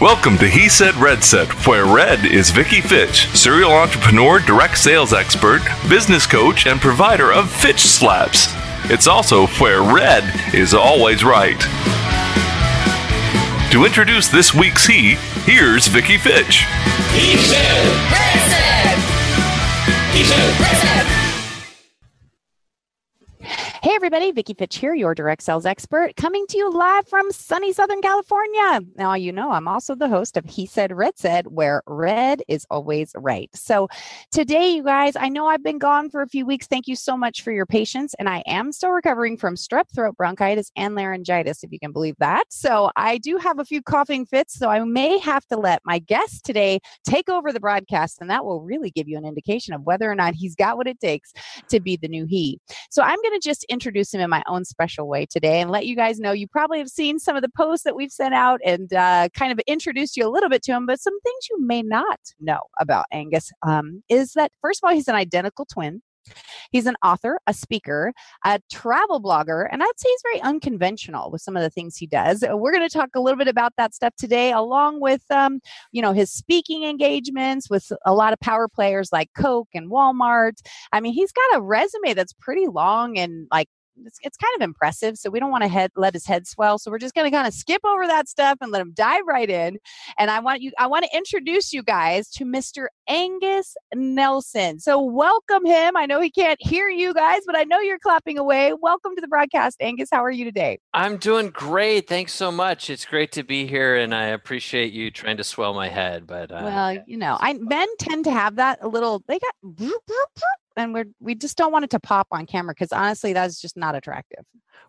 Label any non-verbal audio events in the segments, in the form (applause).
Welcome to He Said Red Said, where Red is Vicki Fitch, serial entrepreneur, direct sales expert, business coach, and provider of Fitch Slaps. It's also where Red is always right. To introduce this week's He, here's Vicki Fitch. He said, Red said. He said, Red said. Hey, everybody, Vicki Fitch here, your direct sales expert, coming to you live from sunny Southern California. Now, you know, I'm also the host of He Said, Red Said, where red is always right. So, today, you guys, I know I've been gone for a few weeks. Thank you so much for your patience. And I am still recovering from strep throat bronchitis and laryngitis, if you can believe that. So, I do have a few coughing fits. So, I may have to let my guest today take over the broadcast, and that will really give you an indication of whether or not he's got what it takes to be the new he. So, I'm going to just introduce him in my own special way today and let you guys know you probably have seen some of the posts that we've sent out and uh, kind of introduced you a little bit to him. But some things you may not know about Angus um, is that, first of all, he's an identical twin. He's an author, a speaker, a travel blogger, and I'd say he's very unconventional with some of the things he does. Uh, We're going to talk a little bit about that stuff today, along with, um, you know, his speaking engagements with a lot of power players like Coke and Walmart. I mean, he's got a resume that's pretty long and like it's, it's kind of impressive. So we don't want to head let his head swell. So we're just going to kind of skip over that stuff and let him dive right in. And I want you, I want to introduce you guys to Mr. Angus Nelson. So welcome him. I know he can't hear you guys, but I know you're clapping away. Welcome to the broadcast, Angus. How are you today? I'm doing great. Thanks so much. It's great to be here, and I appreciate you trying to swell my head. But uh, Well, you know, I men tend to have that a little. They got. And we're we just don't want it to pop on camera because honestly, that's just not attractive.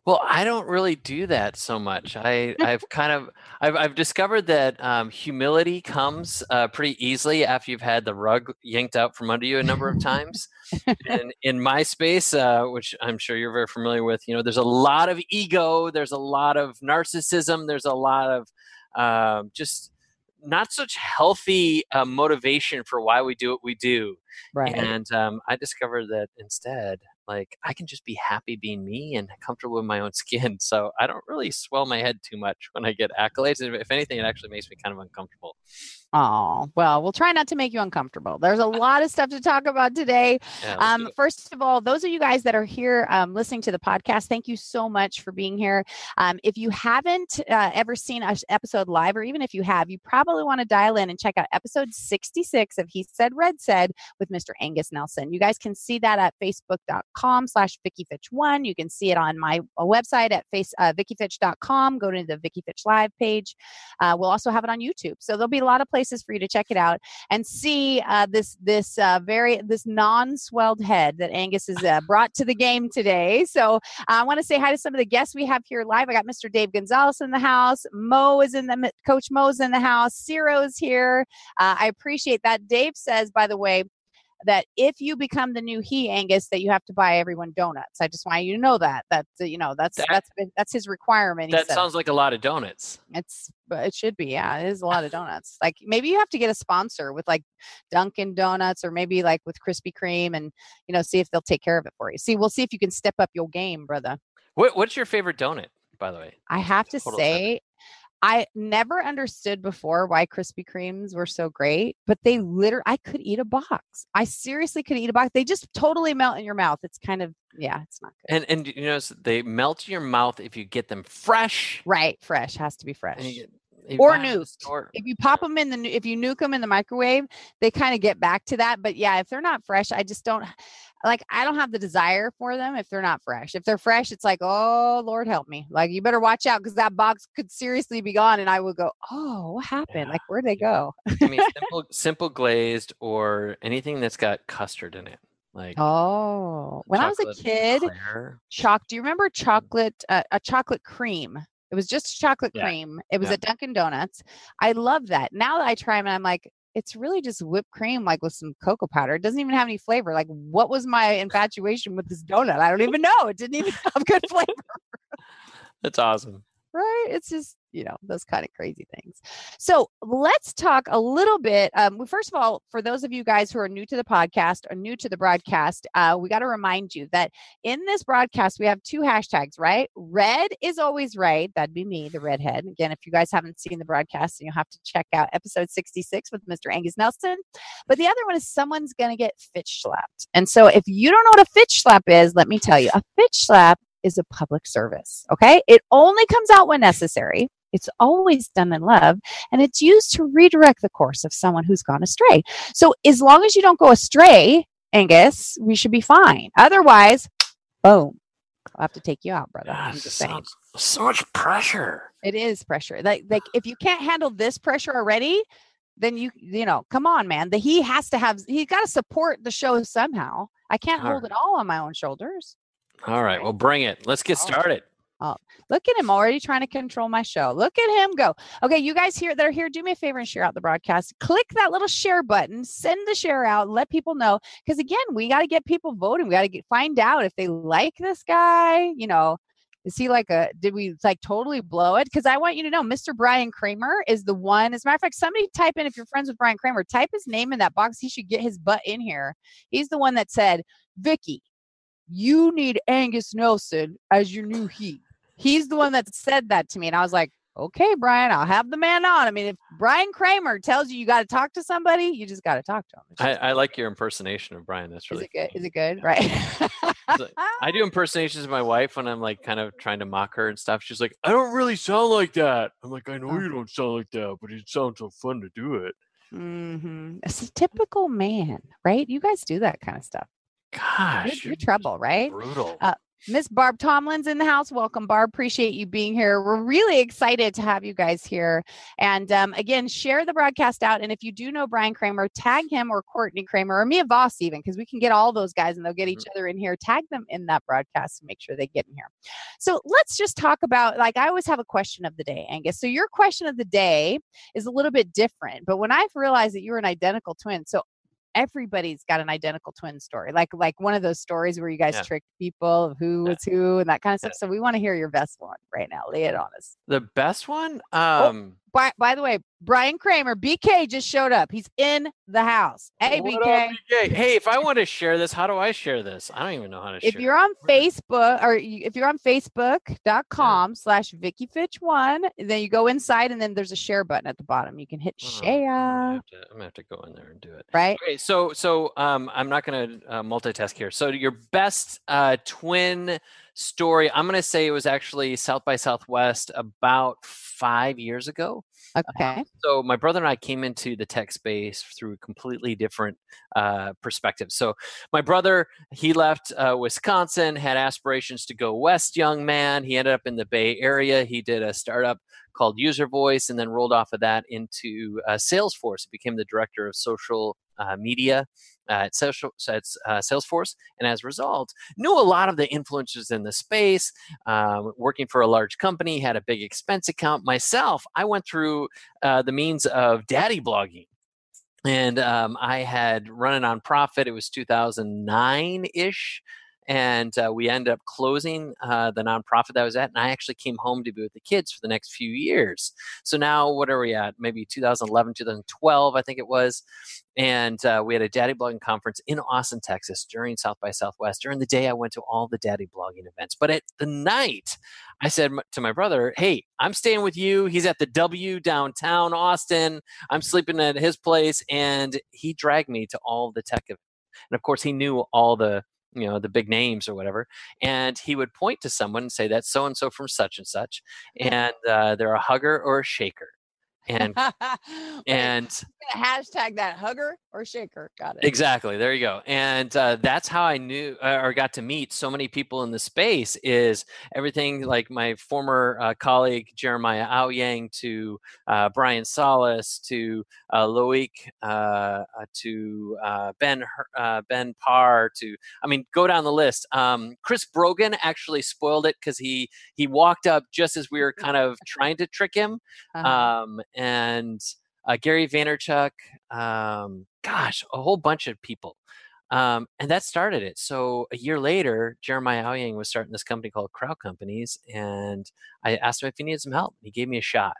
well, I don't really do that so much. I I've kind of I've I've discovered that um, humility comes uh, pretty easily after you've had the rug yanked out from under you a number of times. (laughs) and in my space, uh, which I'm sure you're very familiar with, you know, there's a lot of ego, there's a lot of narcissism, there's a lot of um, just not such healthy uh, motivation for why we do what we do. Right. And um, I discovered that instead, like I can just be happy being me and comfortable in my own (laughs) skin. So I don't really swell my head too much when I get accolades. If anything, it actually makes me kind of uncomfortable. Oh, well, we'll try not to make you uncomfortable. There's a (laughs) lot of stuff to talk about today. Yeah, Um, first of all, those of you guys that are here um, listening to the podcast, thank you so much for being here. Um, if you haven't uh, ever seen an episode live, or even if you have, you probably want to dial in and check out episode 66 of He Said, Red Said with Mr. Angus Nelson. You guys can see that at facebook.com slash VickiFitch1. You can see it on my uh, website at face, uh, VickiFitch.com. Go to the Vicki Fitch Live page. Uh, we'll also have it on YouTube. So there'll be a lot of places for you to check it out and see uh, this this uh, very this non-swelled head that Angus has uh, brought to the game today. So I want to say hi to some of the guests we have here live. I got Mr. Dave Gonzalez in the house. Mo is in the Coach Mo's in the house. Ciro's here. Uh, I appreciate that. Dave says, by the way. That if you become the new he Angus, that you have to buy everyone donuts. I just want you to know that that uh, you know that's That- that's that's his requirement. That said. sounds like a lot of donuts. It's but it should be. Yeah, it is a lot of (laughs) donuts. Like maybe you have to get a sponsor with like Dunkin' Donuts or maybe like with Krispy Kreme and you know see if they'll take care of it for you. See, we'll see if you can step up your game, brother. What, what's your favorite donut, by the way? I have to Total say I never understood before why Krispy Kremes were so great, but they literally I could eat a box. I seriously could eat a box. They just totally melt in your mouth. It's kind of yeah, it's not good. And and you know they melt in your mouth if you get them fresh. right, fresh has to be fresh. and you Or buy 'em at the nuked. if you pop them in the if you nuke them in the microwave they kind of get back to that but yeah if they're not fresh i just don't like i don't have the desire for them if they're not fresh if they're fresh it's like oh lord help me like you better watch out because that box could seriously be gone and i would go oh what happened Yeah. like where'd they go I mean, (laughs) simple, simple glazed or anything that's got custard in it, like oh when i was a kid eclair. choc do you remember chocolate uh, a chocolate cream it was just chocolate Yeah. cream. It was Yeah. at dunkin' donuts. I love that. Now that i try them i'm like it's really just whipped cream like with some cocoa powder. It doesn't even have any flavor. Like what was my infatuation with this donut? I don't even know. It didn't even (laughs) have good flavor. That's awesome. right? It's just you know those kind of crazy things so let's talk a little bit um, well, first of all for those of you guys who are new to the podcast or new to the broadcast uh, we got to remind you that in this broadcast we have two hashtags right red is always right that'd be me the redhead again if you guys haven't seen the broadcast you'll have to check out episode 66 with mr angus nelson but the other one is someone's gonna get fitch slapped and so if you don't know what a fitch slap is let me tell you a fitch slap is a public service. Okay. It only comes out when necessary. It's always done in love and it's used to redirect the course of someone who's gone astray. So as long as you don't go astray, Angus, we should be fine. Otherwise, boom. I'll have to take you out, brother. Ah, just sounds so much pressure. It is pressure. Like like if you can't handle this pressure already, then you you know, come on, man. The he has to have he got to support the show somehow. I can't hold Alright. it all on my own shoulders. All right, well, bring it. Let's get All started. Look at him already trying to control my show. Look at him go. Okay, you guys here that are here, do me a favor and share out the broadcast. Click that little share button, send the share out, let people know. Because again, we got to get people voting. We got to find out if they like this guy. You know, is he like a, did we like totally blow it? Because I want you to know Mr. Brian Kramer is the one. As a matter of fact, somebody type in, if you're friends with Brian Kramer, type his name in that box. He should get his butt in here. He's the one that said, Vicki, you need Angus Nelson as your new he. He's the one that said that to me. And I was like, okay, Brian, I'll have the man on. I mean, if Brian Kramer tells you you got to talk to somebody, you just got to talk to him. I, I like your impersonation of Brian. That's really is it good? Is it good? (laughs) Right. I do impersonations of my wife when I'm like kind of trying to mock her and stuff. She's like, I don't really sound like that. I'm like, I know Oh. you don't sound like that, but it sounds so fun to do it. Mm-hmm. It's a typical man, right? You guys do that kind of stuff. You're, Gosh, you're trouble, right? brutal. Uh, Miss Barb Tomlin's in the house. Welcome, Barb. Appreciate you being here. We're really excited to have you guys here. And um, again, share the broadcast out. And if you do know Brian Kramer, tag him or Courtney Kramer or Mia Voss, even because we can get all those guys and they'll get each other in here. Tag them in that broadcast to make sure they get in here. So let's just talk about like I always have a question of the day, Angus. So your question of the day is a little bit different. But when I've realized that you're an identical twin, so everybody's got an identical twin story like like one of those stories where you guys Yeah. trick people of who Yeah. was who and that kind of Yeah. stuff so we want to hear your best one right now lay it on us the best one? Oh, Um, by, by the way brian kramer bk just showed up he's in the house hey bk up, BK? Hey, if I want to share this, how do I share this? I don't even know how to if share. you're on facebook or if you're on facebook.com slash vicki fitch one then you go inside and then there's a share button at the bottom you can hit Oh, I'm gonna share to- I'm gonna have to go in there and do it. right Okay, so so um, I'm not going to uh, multitask here. So your best uh, twin story, I'm going to say it was actually South by Southwest about five years ago. okay So my brother and I came into the tech space through completely different uh, perspectives. So my brother, he left uh, Wisconsin, had aspirations to go west. Young man, he ended up in the Bay Area. He did a startup called User Voice, and then rolled off of that into uh, Salesforce. He became the director of social uh, media uh, at, social, at uh, Salesforce, and as a result, knew a lot of the influencers in the space. Um, working for a large company, had a big expense account. Myself, I went through uh, the means of daddy blogging. And um, I had run a nonprofit. It was 2009 ish. And uh, we ended up closing uh, the nonprofit that I was at. And I actually came home to be with the kids for the next few years. So now, what are we at? Maybe 2011, 2012, I think it was. And uh, we had a daddy blogging conference in Austin, Texas during South by Southwest. During the day, I went to all the daddy blogging events. But at the night, I said to my brother, Hey, I'm staying with you. He's at the W downtown Austin. I'm sleeping at his place. And he dragged me to all the tech events. And of course, he knew all the you know the big names or whatever and he would point to someone and say that's so and so from such and such and uh, they're a hugger or a shaker and (laughs) Wait, and hashtag that hugger or shaker got it Exactly. There you go. And uh, that's how I knew uh, or got to meet so many people in the space is everything like my former uh, colleague Jeremiah Owyang to uh, Brian Solis to uh, Loic uh, to uh, Ben uh, Ben Parr to I mean go down the list. Um, Chris Brogan actually spoiled it because he he walked up just as we were (laughs) kind of trying to trick him Uh-huh. um, and uh, Gary Vaynerchuk. Um, gosh, a whole bunch of people. Um, and that started it. So a year later, Jeremiah Owyang was starting this company called Crowd Companies, and I asked him if he needed some help. He gave me a shot.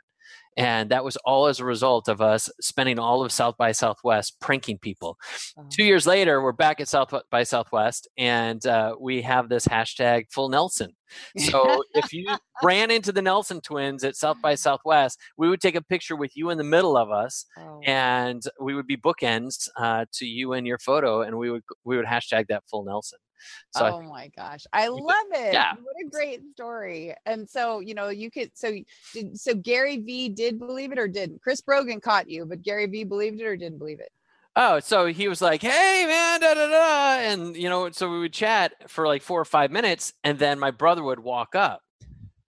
And that was all as a result of us spending all of South by Southwest pranking people. Oh. Two years later, we're back at South by Southwest, and uh, we have this hashtag Full Nelson. So (laughs) if you ran into the Nelson twins at South by Southwest, we would take a picture with you in the middle of us, Oh. and we would be bookends uh, to you and your photo, and we would we would hashtag that Full Nelson. So oh my gosh, I love it! yeah. what a great story. And so you know, you could so did so Gary V did believe it or didn't? Chris Brogan caught you, but Gary V believed it or didn't believe it. Oh, so he was like, "Hey, man, da da da," and you know, so we would chat for like four or five minutes, and then my brother would walk up,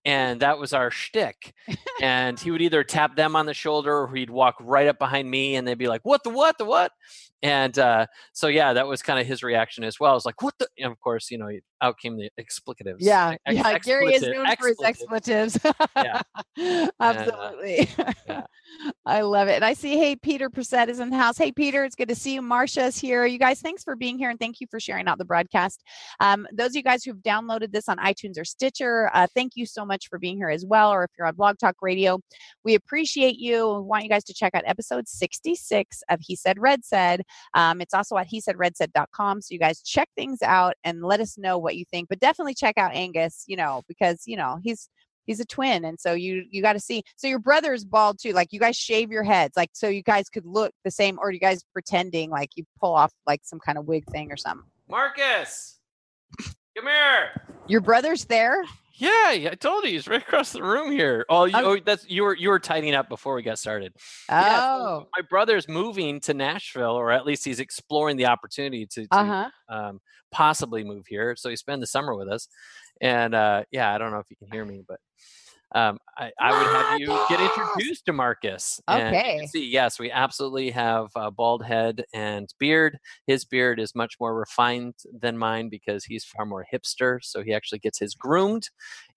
and that was our shtick. and he would either tap them on the shoulder, or he'd walk right up behind me, and they'd be like, "What the what the what?" And uh, so yeah, that was kind of his reaction as well. I was like, "What the?" And of course, you know, out came the explicatives. Yeah, Ex- yeah. Gary is known for his expletives. Yeah. (laughs) Absolutely. yeah. (laughs) I love it. And I see, hey, Peter Prasad is in the house. Hey, Peter, it's good to see you. Marcia's here. You guys, thanks for being here and thank you for sharing out the broadcast. Um, those of you guys who've downloaded this on iTunes or Stitcher, uh, thank you so much for being here as well. Or if you're on Blog Talk Radio, we appreciate you. We want you guys to check out episode 66 of He Said, Red Said. Um, it's also at he said redsaid.com. So you guys check things out and let us know what you think. But definitely check out Angus, you know, because, you know, he's he's a twin and so you you got to see so your brother is bald too like you guys shave your heads like so you guys could look the same or you guys pretending like you pull off like some kind of wig thing or something Marcus, come here. your brother's there Yeah, I told you he's right across the room here. Oh, you, Oh. oh that's you were you were tidying up before we got started. Yeah, so oh my brother's moving to Nashville, or at least he's exploring the opportunity to, to uh-huh um, possibly move here. So he spend the summer with us, and uh, yeah, I don't know if you can hear me, but um, I, I would have you get introduced to Marcus. Okay. see, yes, we absolutely have a bald head and beard. His beard is much more refined than mine because he's far more hipster. So he actually gets his groomed,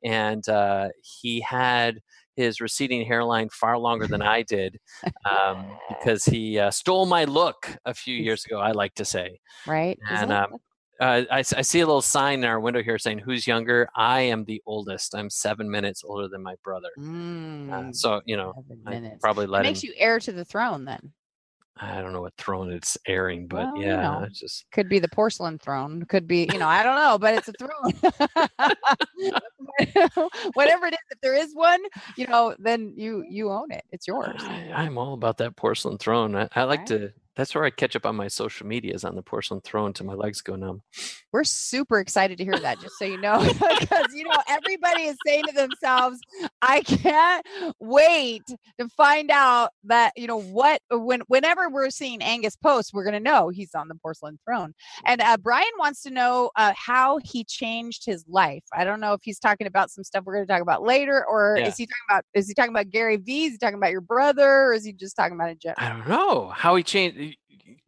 and uh, he had his receding hairline far longer than I did um, (laughs) because he uh, stole my look a few years ago. I like to say. right And um, uh, I, I see a little sign in our window here saying, "Who's younger?" I am the oldest. I'm seven minutes older than my brother. Uh, Mm, so you know, seven I minutes. probably It let him. makes you heir to the throne then I don't know what throne it's airing, but Well, you yeah, know. it's just could be the porcelain throne could be you know i don't know but it's a throne (laughs) whatever it is if there is one you know then you you own it it's yours I, I'm all about that porcelain throne. I, I like Right. to. That's where I catch up on my social medias on the porcelain throne till my legs go numb. we're super excited to hear that just so you know (laughs) because you know everybody is saying to themselves i can't wait to find out that you know what when whenever we're seeing angus post we're going to know he's on the porcelain throne and uh, brian wants to know uh, how he changed his life i don't know if he's talking about some stuff we're going to talk about later or Yeah. is he talking about is he talking about gary vee is he talking about your brother or is he just talking about a general I don't know how he changed.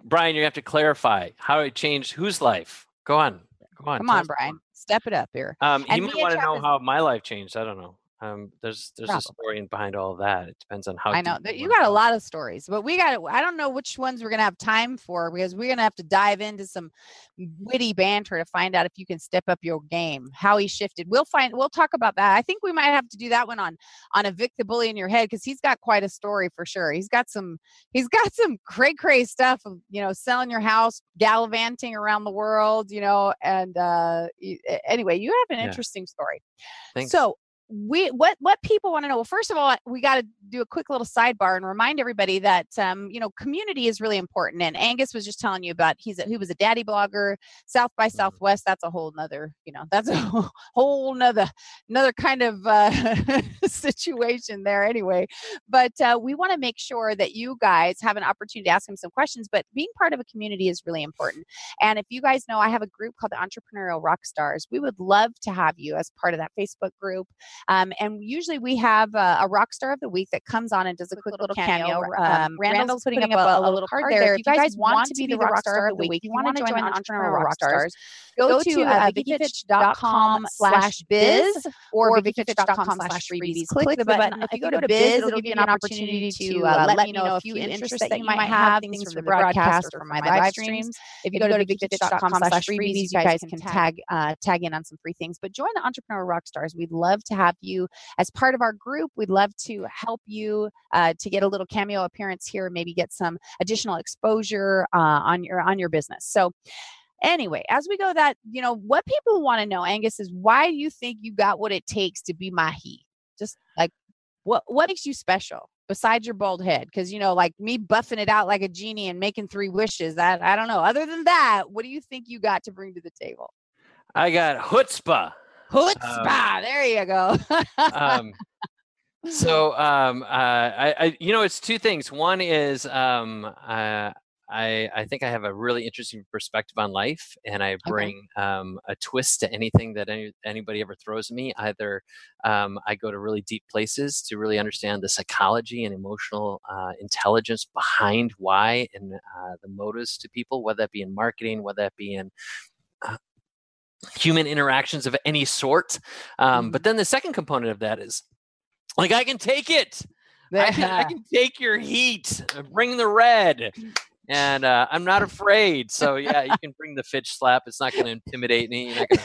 Brian, you have to clarify how it changed whose life. Go on. Go on. come on brian step it up here Um, he might want to know how my life changed. I don't know. Um, there's there's a story in behind all that. It depends on how. I know that you got a lot of stories, but we got. I don't know which ones we're gonna have time for because we're gonna have to dive into some witty banter to find out if you can step up your game. How he shifted. We'll find. We'll talk about that. I think we might have to do that one on on a Vic the Bully in your head because he's got quite a story for sure. He's got some. He's got some (laughs) cray cray stuff of you know selling your house, gallivanting around the world, you know. And uh anyway, you have an Yeah. interesting story. Thanks. So we what what people want to know well first of all we got to do a quick little sidebar and remind everybody that um, you know community is really important and angus was just telling you about he's a, he was a daddy blogger south by Mhm. southwest that's a whole nother you know that's a whole nother another kind of uh, (laughs) situation there anyway. But uh, we want to make sure that you guys have an opportunity to ask him some questions but being part of a community is really important. And if you guys know i have a group called the entrepreneurial rock stars. We would love to have you as part of that facebook group Um, and usually we have uh, a rock star of the week that comes on and does a quick, little cameo. Um, Randall's putting up a, a little card there. If you guys want to be the rock star of the week, you want to join the Entrepreneur Rock Stars, go to uh, VickiFitch.com slash biz or VickiFitch.com slash freebies. Click the button. If you go to biz, it'll give you an opportunity to uh, let me know a few interests that you might have, things from the broadcast or from my live streams. If you go to VickiFitch.com slash freebies, you guys can tag uh, tag in on some free things. But join the Entrepreneur Rock Stars. We'd love to have you as part of our group. We'd love to help you uh, to get a little cameo appearance here, maybe get some additional exposure uh, on your on your business. So anyway as we go that you know what people want to know angus is why do you think you got what it takes to be my he just like what what makes you special besides your bald head because you know like me buffing it out like a genie and making three wishes that i don't know other than that what do you think you got to bring to the table I got chutzpah. Chutzpah there you go um, so um, uh, I, I, you know, it's two things. One is um, uh, I, I think I have a really interesting perspective on life, and I bring um, a twist to anything that any, anybody ever throws at me. Either um, I go to really deep places to really understand the psychology and emotional uh, intelligence behind why and uh, the motives to people, whether that be in marketing, whether that be in human interactions of any sort. Um, Mm-hmm. But then the second component of that is like I can take it. I can, I can take your heat. uh, Bring the red. And uh, I'm not afraid. So yeah, you can bring the Fitch slap. It's not going to intimidate me. You're not gonna-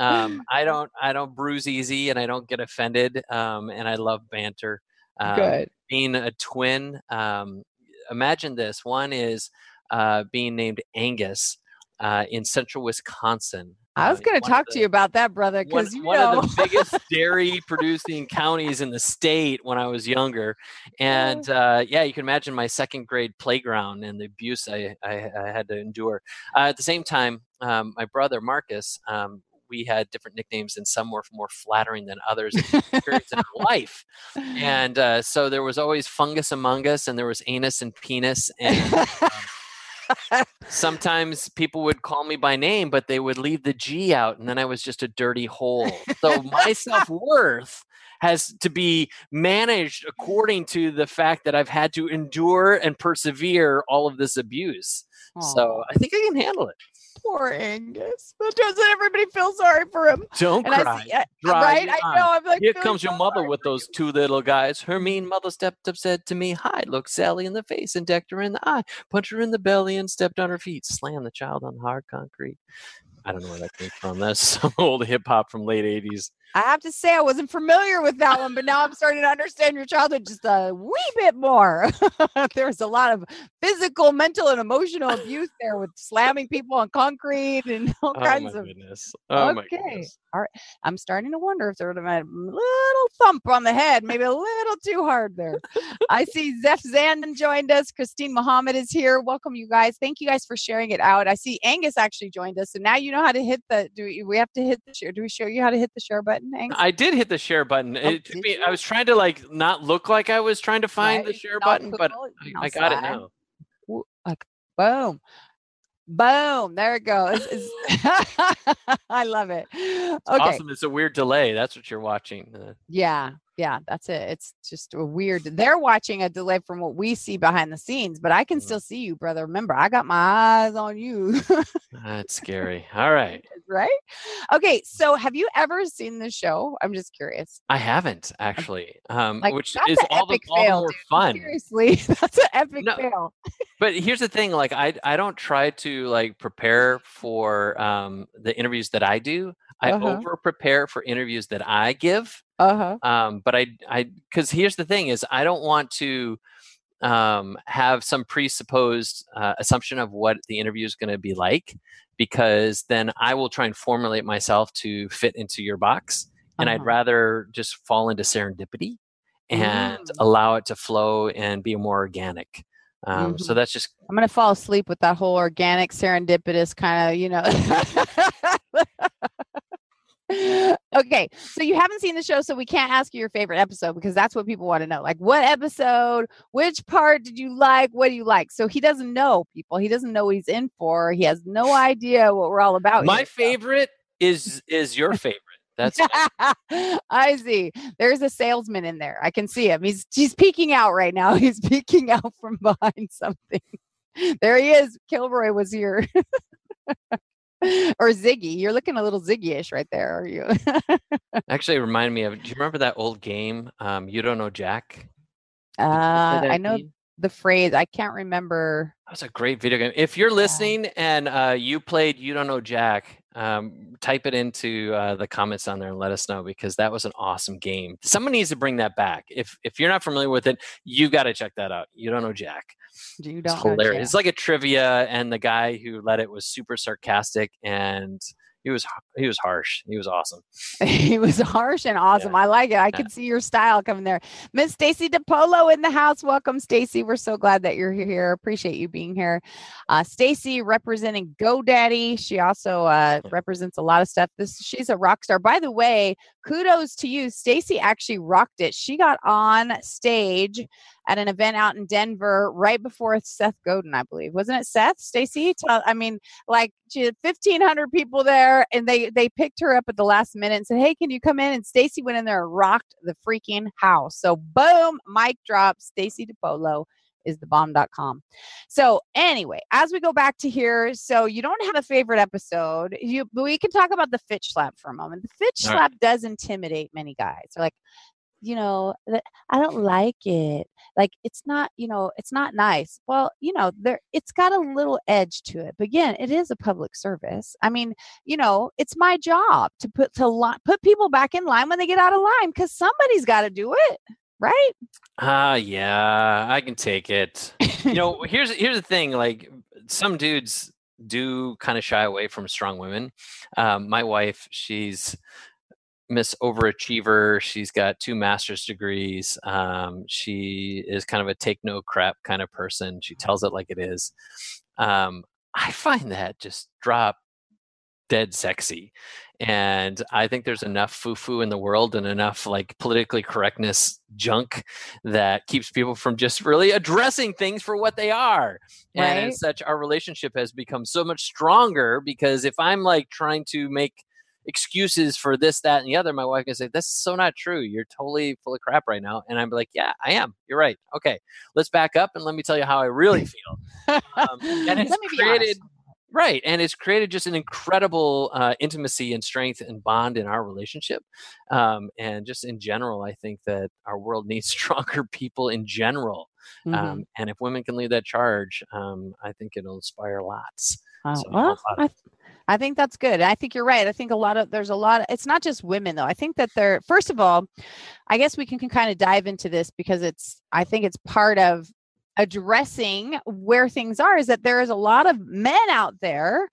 um, I don't. I don't bruise easy, and I don't get offended. Um, and I love banter. Um, Good. Being a twin. Um, imagine this. One is uh, being named Angus uh, in central Wisconsin. i was Uh, going to talk to you about that brother because you one know of the (laughs) biggest dairy producing counties in the state when I was younger. And uh, yeah, you can imagine my second grade playground and the abuse I, I, I had to endure. Uh, at the same time, um, my brother Marcus, um, we had different nicknames, and some were more flattering than others in experience in (laughs) our life. And uh, so there was always fungus among us, and there was anus and penis. And (laughs) um, sometimes people would call me by name, but they would leave the G out, and then I was just a dirty hole. So my (laughs) self worth has to be managed according to the fact that I've had to endure and persevere all of this abuse. So I think I can handle it. Poor Angus. Doesn't everybody feel sorry for him? Don't And cry. I right? I know. I'm like, Here comes your mother with those two little guys. Her mean mother stepped up, said to me, Hi, looked Sally in the face and decked her in the eye, punched her in the belly and stepped on her feet, slammed the child on the hard concrete. I don't know where that came from. That's (laughs) some old hip hop from late 80s. I have to say I wasn't familiar with that one, but now I'm starting to understand your childhood just a wee bit more. (laughs) There's a lot of physical, mental, and emotional abuse there with slamming people on concrete and (laughs) all Oh my kinds of. goodness. Oh my Okay. goodness. All right. I'm starting to wonder if there would have been a little thump on the head, maybe a little too hard there. (laughs) I see Zeph Zandon joined us. Christine Muhammad is here. Welcome, you guys. Thank you guys for sharing it out. I see Angus actually joined us. So now you know how to hit the. Do we, we have to hit the share? Do we show you how to hit the share button, Angus? I did hit the share button. It took me. I was trying to like not look like I was trying to find the share Not button, but I, I got it now. Like, boom. Boom. There it goes. (laughs) I love it. Okay. Awesome. It's a weird delay. That's what you're watching. Yeah. Yeah. That's it. It's just a weird. They're watching a delay from what we see behind the scenes, but I can Mhm. still see you, brother. Remember, I got my eyes on you. (laughs) That's scary. All right. right? Okay. So have you ever seen the show? I'm just curious. I haven't actually, um, Like, which is all the, epic all the more dude. fun. Seriously. (laughs) That's an epic No, fail. But here's the thing: like, I I don't try to like prepare for um, the interviews that I do. I Uh-huh. over prepare for interviews that I give. Uh huh. Um, but I I because here's the thing: is I don't want to um, have some presupposed uh, assumption of what the interview is going to be like, because then I will try and formulate myself to fit into your box, and I'd Uh-huh. rather just fall into serendipity and Mm. allow it to flow and be more organic. Um, So Mhm. that's just I'm gonna fall asleep with that whole organic serendipitous kind of, you know. (laughs) okay, so you haven't seen the show, so we can't ask you your favorite episode because that's what people want to know. Like, what episode? Which part did you like? What do you like? So he doesn't know, people. He doesn't know what he's in for. He has no idea what we're all about. my here, so- favorite is is your favorite. That's (laughs) I see. There's a salesman in there. I can see him. He's he's peeking out right now. (laughs) He's peeking out from behind something. (laughs) There he is. Kilroy was here. (laughs) or Ziggy. You're looking a little Ziggy-ish right there, are you? (laughs) actually remind me of. Do you remember that old game? Um, you don't know Jack. Did you play uh, I know game? the phrase. I can't remember. That was a great video game. If you're listening and uh, you played You Don't Know Jack, um, type it into uh, the comments on there and let us know because that was an awesome game. Someone needs to bring that back. If if you're not familiar with it, you got to check that out. You don't know Jack. You don't know hilarious. Jack. It's like a trivia, and the guy who led it was super sarcastic, and he was he was harsh. He was awesome. (laughs) he was harsh and awesome. I like it. I can see your style coming there. Miss Stacy DePolo in the house. Welcome, Stacy. We're so glad that you're here. Appreciate you being here. Uh, Stacy representing GoDaddy. She also uh, represents a lot of stuff. This she's a rock star. By the way, kudos to you. Stacy actually rocked it. She got on stage at an event out in Denver right before Seth Godin, I believe. Wasn't it Seth? Stacy? I mean, like she had 1500 people there and they they picked her up at the last minute and said hey can you come in and stacy went in there and rocked the freaking house so boom mic drop stacy depolo is the bomb.com so anyway as we go back to here so you don't have a favorite episode. You but we can talk about the fitch slap for a moment. The fitch All right. slap does intimidate many guys. They're like you know that i don't like it. Like it's not you know it's not nice. Well you know there it's got a little edge to it. But again it is a public service. I mean you know it's my job to put to li- put people back in line when they get out of line because somebody's got to do it right Ah, yeah, I can take it. you (laughs) know, here's here's the thing. Like some dudes do kind of shy away from strong women. Um, my wife, she's Miss Overachiever. She's got two master's degrees. Um, she is kind of a take no crap kind of person. She tells it like it is. Um, I find that just drop dead sexy. And I think there's enough foo foo in the world and enough like politically correctness junk that keeps people from just really addressing things for what they are. And as such, our relationship has become so much stronger because if I'm like trying to make excuses for this, that, and the other, my wife can say, That's so not true. You're totally full of crap right now. And I'm like, Yeah, I am. You're right. Okay, let's back up and let me tell you how I really feel. Um, and (laughs) it's created honest. Right and it's created just an incredible uh, intimacy and strength and bond in our relationship um, and just in general i think that our world (laughs) needs stronger people in general Mhm. um, and if women can lead that charge um, i think it'll inspire lots Oh, so well, all about it. I, I think that's good. I think you're right. I think a lot of there's a lot. Of, it's not just women though. I think that they're first of all, I guess we can, can kind of dive into this because it's. I think it's part of addressing where things are. Is that there is a lot of men out there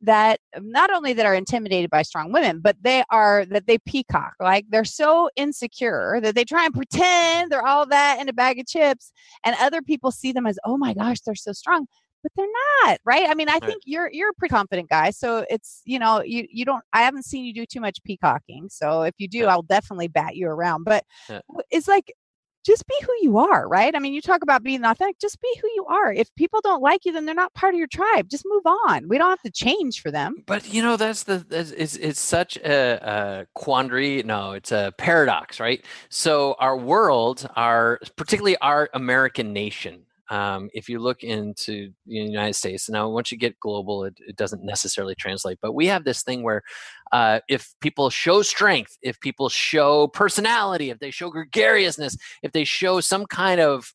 that not only that are intimidated by strong women but they are that they peacock like they're so insecure that they try and pretend they're all that in a bag of chips and other people see them as oh my gosh they're so strong but they're not right i mean i Right. think you're you're a pretty confident guy so it's you know you you don't i haven't seen you do too much peacocking so if you do Yeah. i'll definitely bat you around but Yeah. it's like just be who you are right? I mean you talk about being authentic just be who you are. If people don't like you then they're not part of your tribe. Just move on. We don't have to change for them. But you know that's the that's, it's, it's such a, a quandary no it's a paradox right? So our world our particularly our american nation um, if you look into the united states now once you get global it, it doesn't necessarily translate but we have this thing where uh, if people show strength if people show personality if they show gregariousness if they show some kind of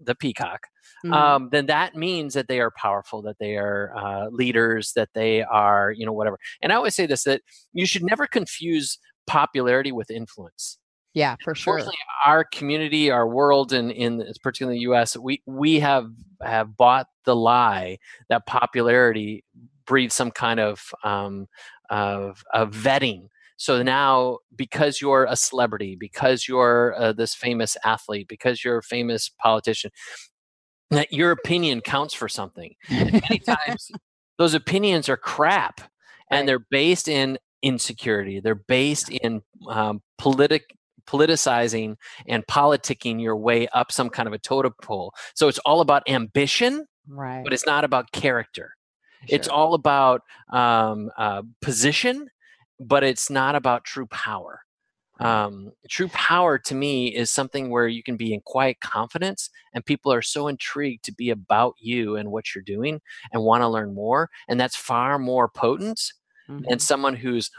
the peacock Mhm. um, then that means that they are powerful, that they are uh, leaders, that they are, you know, whatever. And I always say this that you should never confuse popularity with influence. Yeah for sure our community, our world, and in, particularly the U.S., we we have have bought the lie that popularity breeds some kind of um, of, of vetting. So now, because you're a celebrity, because you're uh, this famous athlete, because you're a famous politician, that your opinion counts for something. And many (laughs) times, those opinions are crap, and Right. they're based in insecurity. They're based in um, politic politicizing and politicking your way up some kind of a totem pole. So it's all about ambition, right but it's not about character. It's all about um, uh, position but it's not about true power. Um, true power to me is something where you can be in quiet confidence and people are so intrigued to be about you and what you're doing and want to learn more. And that's far more potent Mhm. than someone who's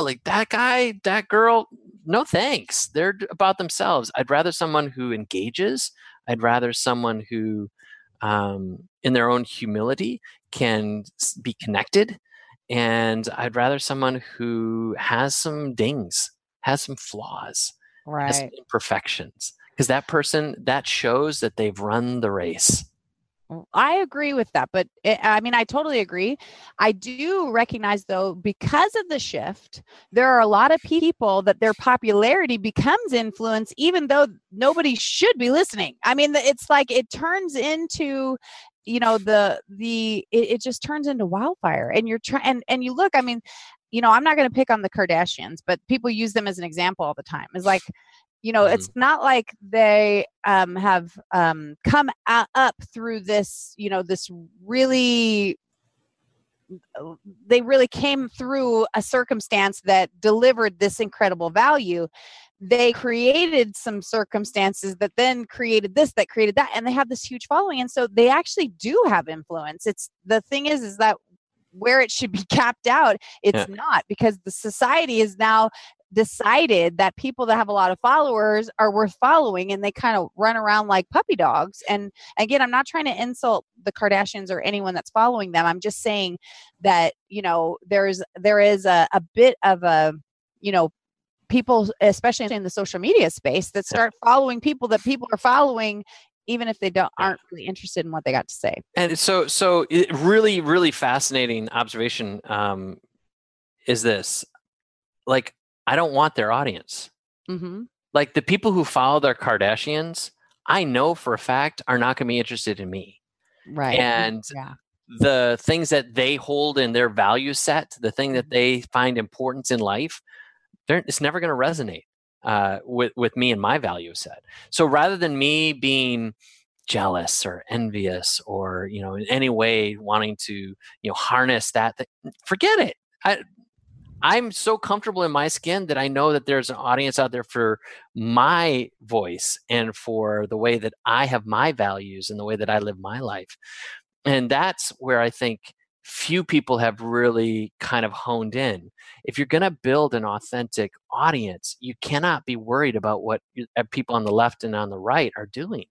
Like that guy, that girl. No thanks. They're about themselves. I'd rather someone who engages. I'd rather someone who, um, in their own humility, can be connected and I'd rather someone who has some dings, has some flaws, right. has some imperfections, because that person that shows that they've run the race. I agree with that, but it, I mean, I totally agree. I do recognize, though, because of the shift, there are a lot of people that their popularity becomes influence, even though nobody should be listening. I mean, it's like it turns into, you know, the the it, it just turns into wildfire, and you're trying and and you look. I mean, you know, I'm not going to pick on the Kardashians, but people use them as an example all the time. It's like you know Mhm. it's not like they um, have um, come a- up through this you know this really they really came through a circumstance that delivered this incredible value they created some circumstances that then created this that created that and they have this huge following and so they actually do have influence it's the thing is is that where it should be (laughs) capped out it's Yeah. not because the society is now decided that people that have a lot of followers are worth following and they kind of run around like puppy dogs. And again i'm not trying to insult the kardashians or anyone that's following them. I'm just saying that you know there's there is a, a bit of a you know people especially in the social media space that start following people that people are following even if they don't aren't really interested in what they got to say. And so, so it, really, really fascinating observation um, is this: like, I don't want their audience. hmm Like the people who follow their Kardashians, I know for a fact are not going to be interested in me. right And yeah the things that they hold in their value set, the thing that Mhm. they find importance in life, it's never going to resonate uh, with with me and my value set. So rather than me being jealous or envious or you know in any way wanting to you know harness that, th- forget it. I, I'm so comfortable in my skin that I know that there's an audience out there for my voice and for the way that I have my values and the way that I live my life. And that's where I think few people have really kind of honed in. If you're going to build an authentic audience, you cannot be worried about what uh, people on the left and on the right are doing.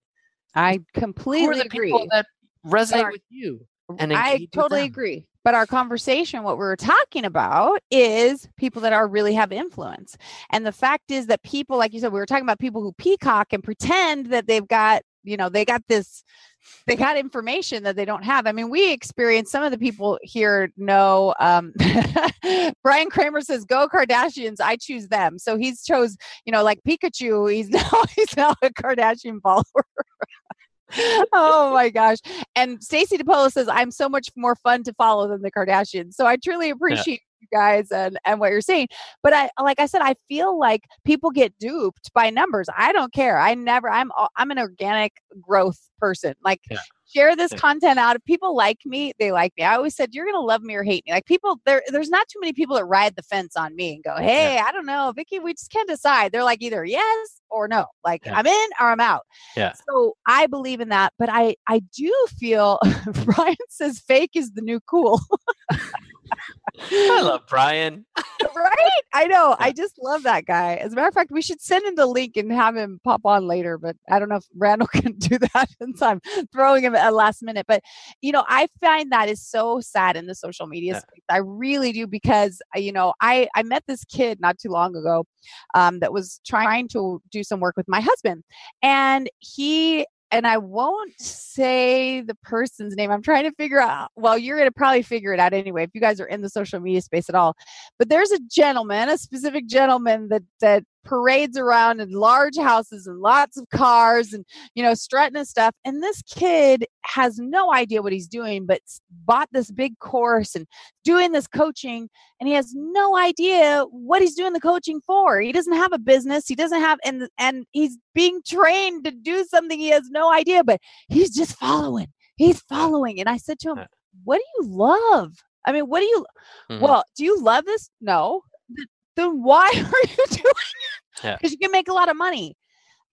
i completely Who are the agree people that resonate are- with you? and I totally agree. But our conversation, what we were talking about is people that are really have influence. And the fact is that people, like you said, we were talking about people who peacock and pretend that they've got, you know, they got this, they got information that they don't have. I mean, we experience some of the people here know. Um, (laughs) Brian Kramer says, "Go Kardashians, I choose them." So he's chose, you know, like Pikachu. He's (laughs) now he's now a Kardashian follower. Oh my gosh. And Stacy DePolo says, I'm so much more fun to follow than the Kardashians. So I truly appreciate you guys and, and what you're saying. But I like I said, I feel like people get duped by numbers. I don't care. I never I'm I'm an organic growth person. Like Yeah. Share this content out. If people like me, they like me. I always said you're gonna love me or hate me. Like people there there's not too many people that ride the fence on me and go, Hey, I don't know, Vicki, we just can't decide. They're like either yes or no. Like Yeah. I'm in or I'm out. Yeah. So I believe in that, but I I do feel (laughs) Brian says fake is the new cool. (laughs) I love Brian. (laughs) right? I know. I just love that guy. As a matter of fact, we should send him the link and have him pop on later. But I don't know if Randall (laughs) can do that since I'm throwing him at last minute. But you know, I find that is so sad in the social media Yeah. space. I really do because uh, you know, I I met this kid not too long ago um, that was trying to do some work with my husband, and he and I won't say the person's name. I'm trying to figure out. Well, you're going to probably figure it out anyway if you guys are in the social media space at all. But there's a gentleman, a specific gentleman that that parades around in large houses and lots of cars and you know strutting and stuff. And this kid has no idea what he's doing, but bought this big course and doing this coaching, and he has no idea what he's doing the coaching for. He doesn't have a business. He doesn't have and and he's being trained to do something he has no idea, but he's just following. He's following. And I said to him, What do you love? I mean, what do you? Mhm. Well, do you love this? No. Then why (laughs) are you doing it? Yeah. Because you can make a lot of money.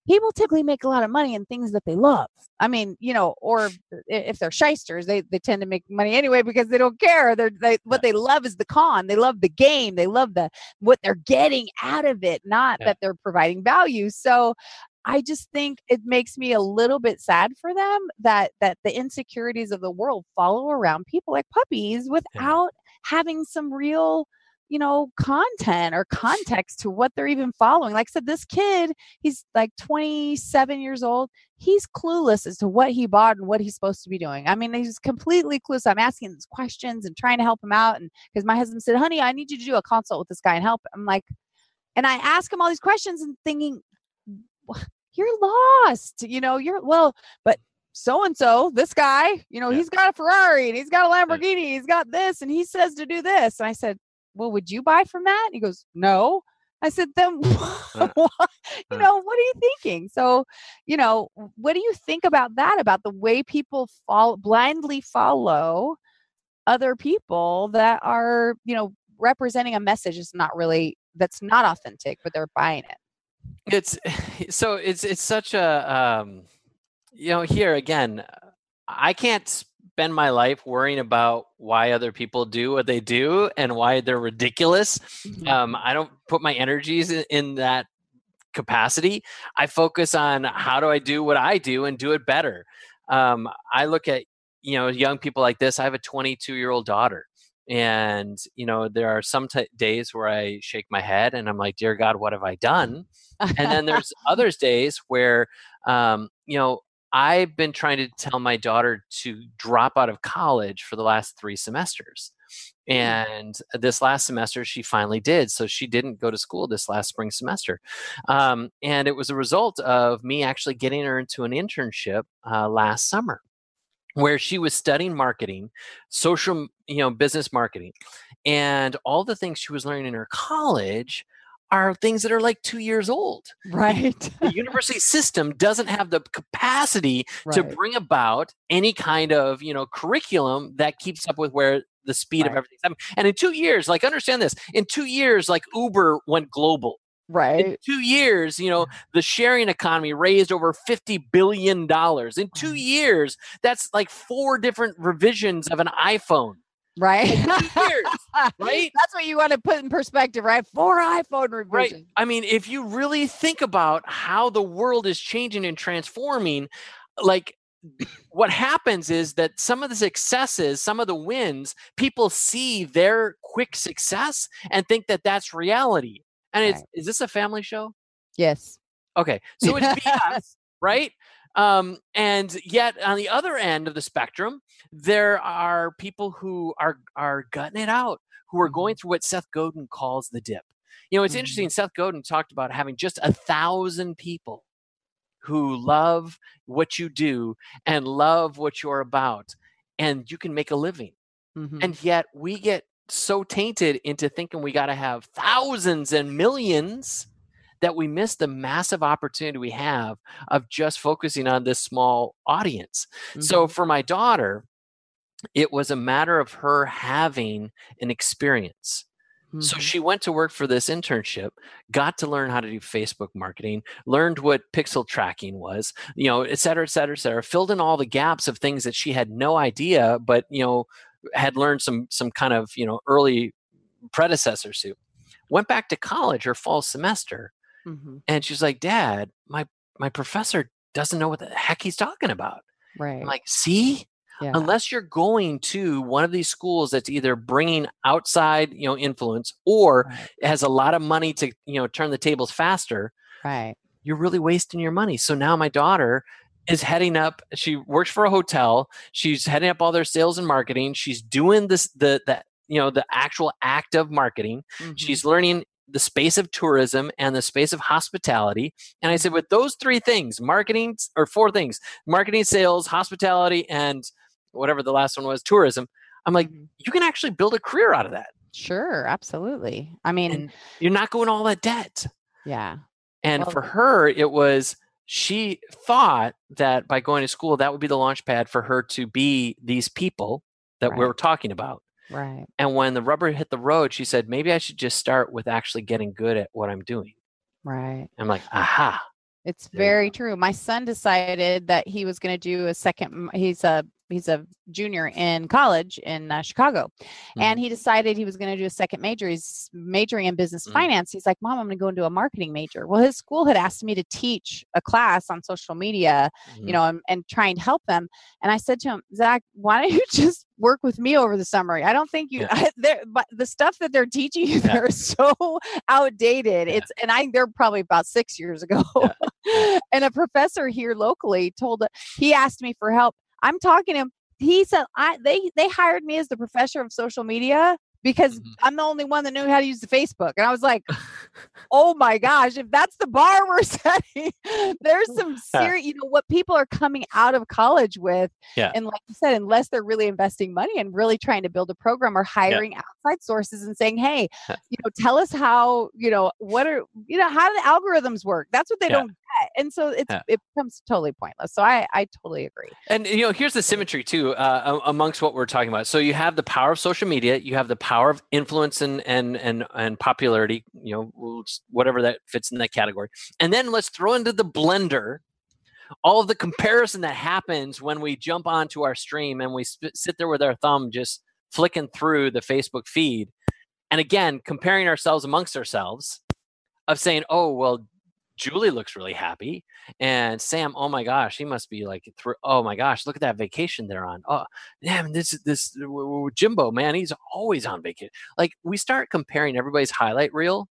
People typically make a lot of money in things that they love. I mean, you know, or if they're shysters, they, they tend to make money anyway because they don't care. They're they what they love is the con. They love the game. They love the what they're getting out of it, not Yeah. that they're providing value. So I just think it makes me a little bit sad for them that that the insecurities of the world follow around people like puppies without having some real you know content or context to what they're even following. Like i said this kid he's like 27 years old. He's clueless as to what he bought and what he's supposed to be doing. I mean he's completely clueless. I'm asking these questions and trying to help him out and because my husband said honey i need you to do a consult with this guy and help. I'm like and i ask him all these questions and thinking you're lost you know you're well but so and so this guy you know Yeah. he's got a ferrari and he's got a lamborghini he's got this and he says to do this. And i said well would you buy from that? He goes no. I said then (laughs) (laughs) you uh. know what are you thinking? So you know what do you think about that about the way people fall blindly follow other people that are you know representing a message that's not really that's not authentic but they're buying it? It's (sighs) so it's it's such a um you know here again i can't spend my life worrying about why other people do what they do and why they're ridiculous um i don't put my energies in, in that capacity. I focus on how do i do what i do and do it better. Um i look at you know young people like this i have a 22 year old daughter and you know there are some t- days where i shake my head and i'm like dear god what have i done? And then there's (laughs) others days where um, you know i've been trying to tell my daughter to drop out of college for the last three semesters and this last semester she finally did so she didn't go to school this last spring semester. Um, and it was a result of me actually getting her into an internship uh, last summer where she was studying marketing social you know business marketing and all the things she was learning in her college are things that are like two years old right the university system doesn't have the capacity to bring about any kind of you know curriculum that keeps up with where the speed of Right. everything's happening. And in two years, like understand this, in two years, like Uber went global. In right two years, you know, the sharing economy raised over $50 billion. In two mm. years, that's like four different revisions of an iPhone. Right (laughs) years, right? that's what you want to put in perspective right four iphone Right. I mean, if you really think about how the world is changing and transforming, like what happens is that some of the successes, some of the wins, people see their quick success and think that that's reality. And it's, Right. is this a family show? yes Okay. So it's BS, (laughs) right? Um, and yet on the other end of the spectrum, there are people who are are gutting it out, who are going through what Seth Godin calls the dip. You know, it's Mhm. interesting. Seth Godin talked about having just a thousand people who love what you do and love what you're about, and you can make a living. Mhm. And yet we get so tainted into thinking we got to have thousands and millions that we miss the massive opportunity we have of just focusing on this small audience. So for my daughter, it was a matter of her having an experience. So Mhm. she went to work for this internship, got to learn how to do Facebook marketing, learned what pixel tracking was, you know, et cetera, et cetera, et cetera, filled in all the gaps of things that she had no idea, but, you know, had learned some some kind of, you know, early predecessors to. Went back to college her fall semester, Mhm. and she's like, Dad, my my professor doesn't know what the heck he's talking about. right I'm like, see? yeah. unless you're going to one of these schools that's either bringing outside you know influence or right. has a lot of money to you know turn the tables faster right you're really wasting your money so now my daughter is heading up she works for a hotel she's heading up all their sales and marketing she's doing this the the you know the actual act of marketing Mhm. she's learning the space of tourism and the space of hospitality and i said with those three things marketing or four things marketing sales hospitality and whatever the last one was tourism i'm like Mhm. you can actually build a career out of that. Sure absolutely. I mean and you're not going all that debt. Yeah. And Well- for her it was she thought that by going to school that would be the launch pad for her to be these people that we Right. were talking about Right. And when the rubber hit the road, she said, maybe I should just start with actually getting good at what I'm doing. Right. I'm like, aha. It's very true. My son decided that he was going to do a second. He's a he's a junior in college in uh, Chicago, and he decided he was going to do a second major. He's majoring in business Mhm. finance. He's like, "Mom, I'm going to go into a marketing major." Well, his school had asked me to teach a class on social media, Mhm. you know, and, and try and help them. And I said to him, Zach, why don't you (laughs) just work with me over the summer? I don't think you, Yeah. (laughs) they're, but the stuff that they're teaching you Yeah. there is so outdated. Yeah. It's, and I, they're probably about six years ago. (laughs) and a professor here locally told, he asked me for help. I'm talking to him. He said, I, they, they hired me as the professor of social media because Mhm. I'm the only one that knew how to use the Facebook. And I was like, oh my gosh, if that's the bar we're (laughs) setting, there's some (laughs) serious, you know, what people are coming out of college with. Yeah. And like you said, unless they're really investing money and really trying to build a program or hiring outside sources and saying, hey, you know, tell us how, you know, what are, you know, how do the algorithms work? That's what they Yeah. don't. And so it's, Yeah. it becomes totally pointless. So I, I totally agree. And you know, here's the symmetry too uh, amongst what we're talking about. So you have the power of social media, you have the power of influence and and and and popularity. You know, whatever that fits in that category. And then let's throw into the blender all of the comparison that happens when we jump onto our stream and we sp- sit there with our thumb just flicking through the Facebook feed, and again comparing ourselves amongst ourselves, of saying, "Oh well." Julie looks really happy and Sam, oh my gosh, he must be like. Oh my gosh, look at that vacation they're on. Oh, damn, this this Jimbo man, he's always on vacation. Like we start comparing everybody's highlight reel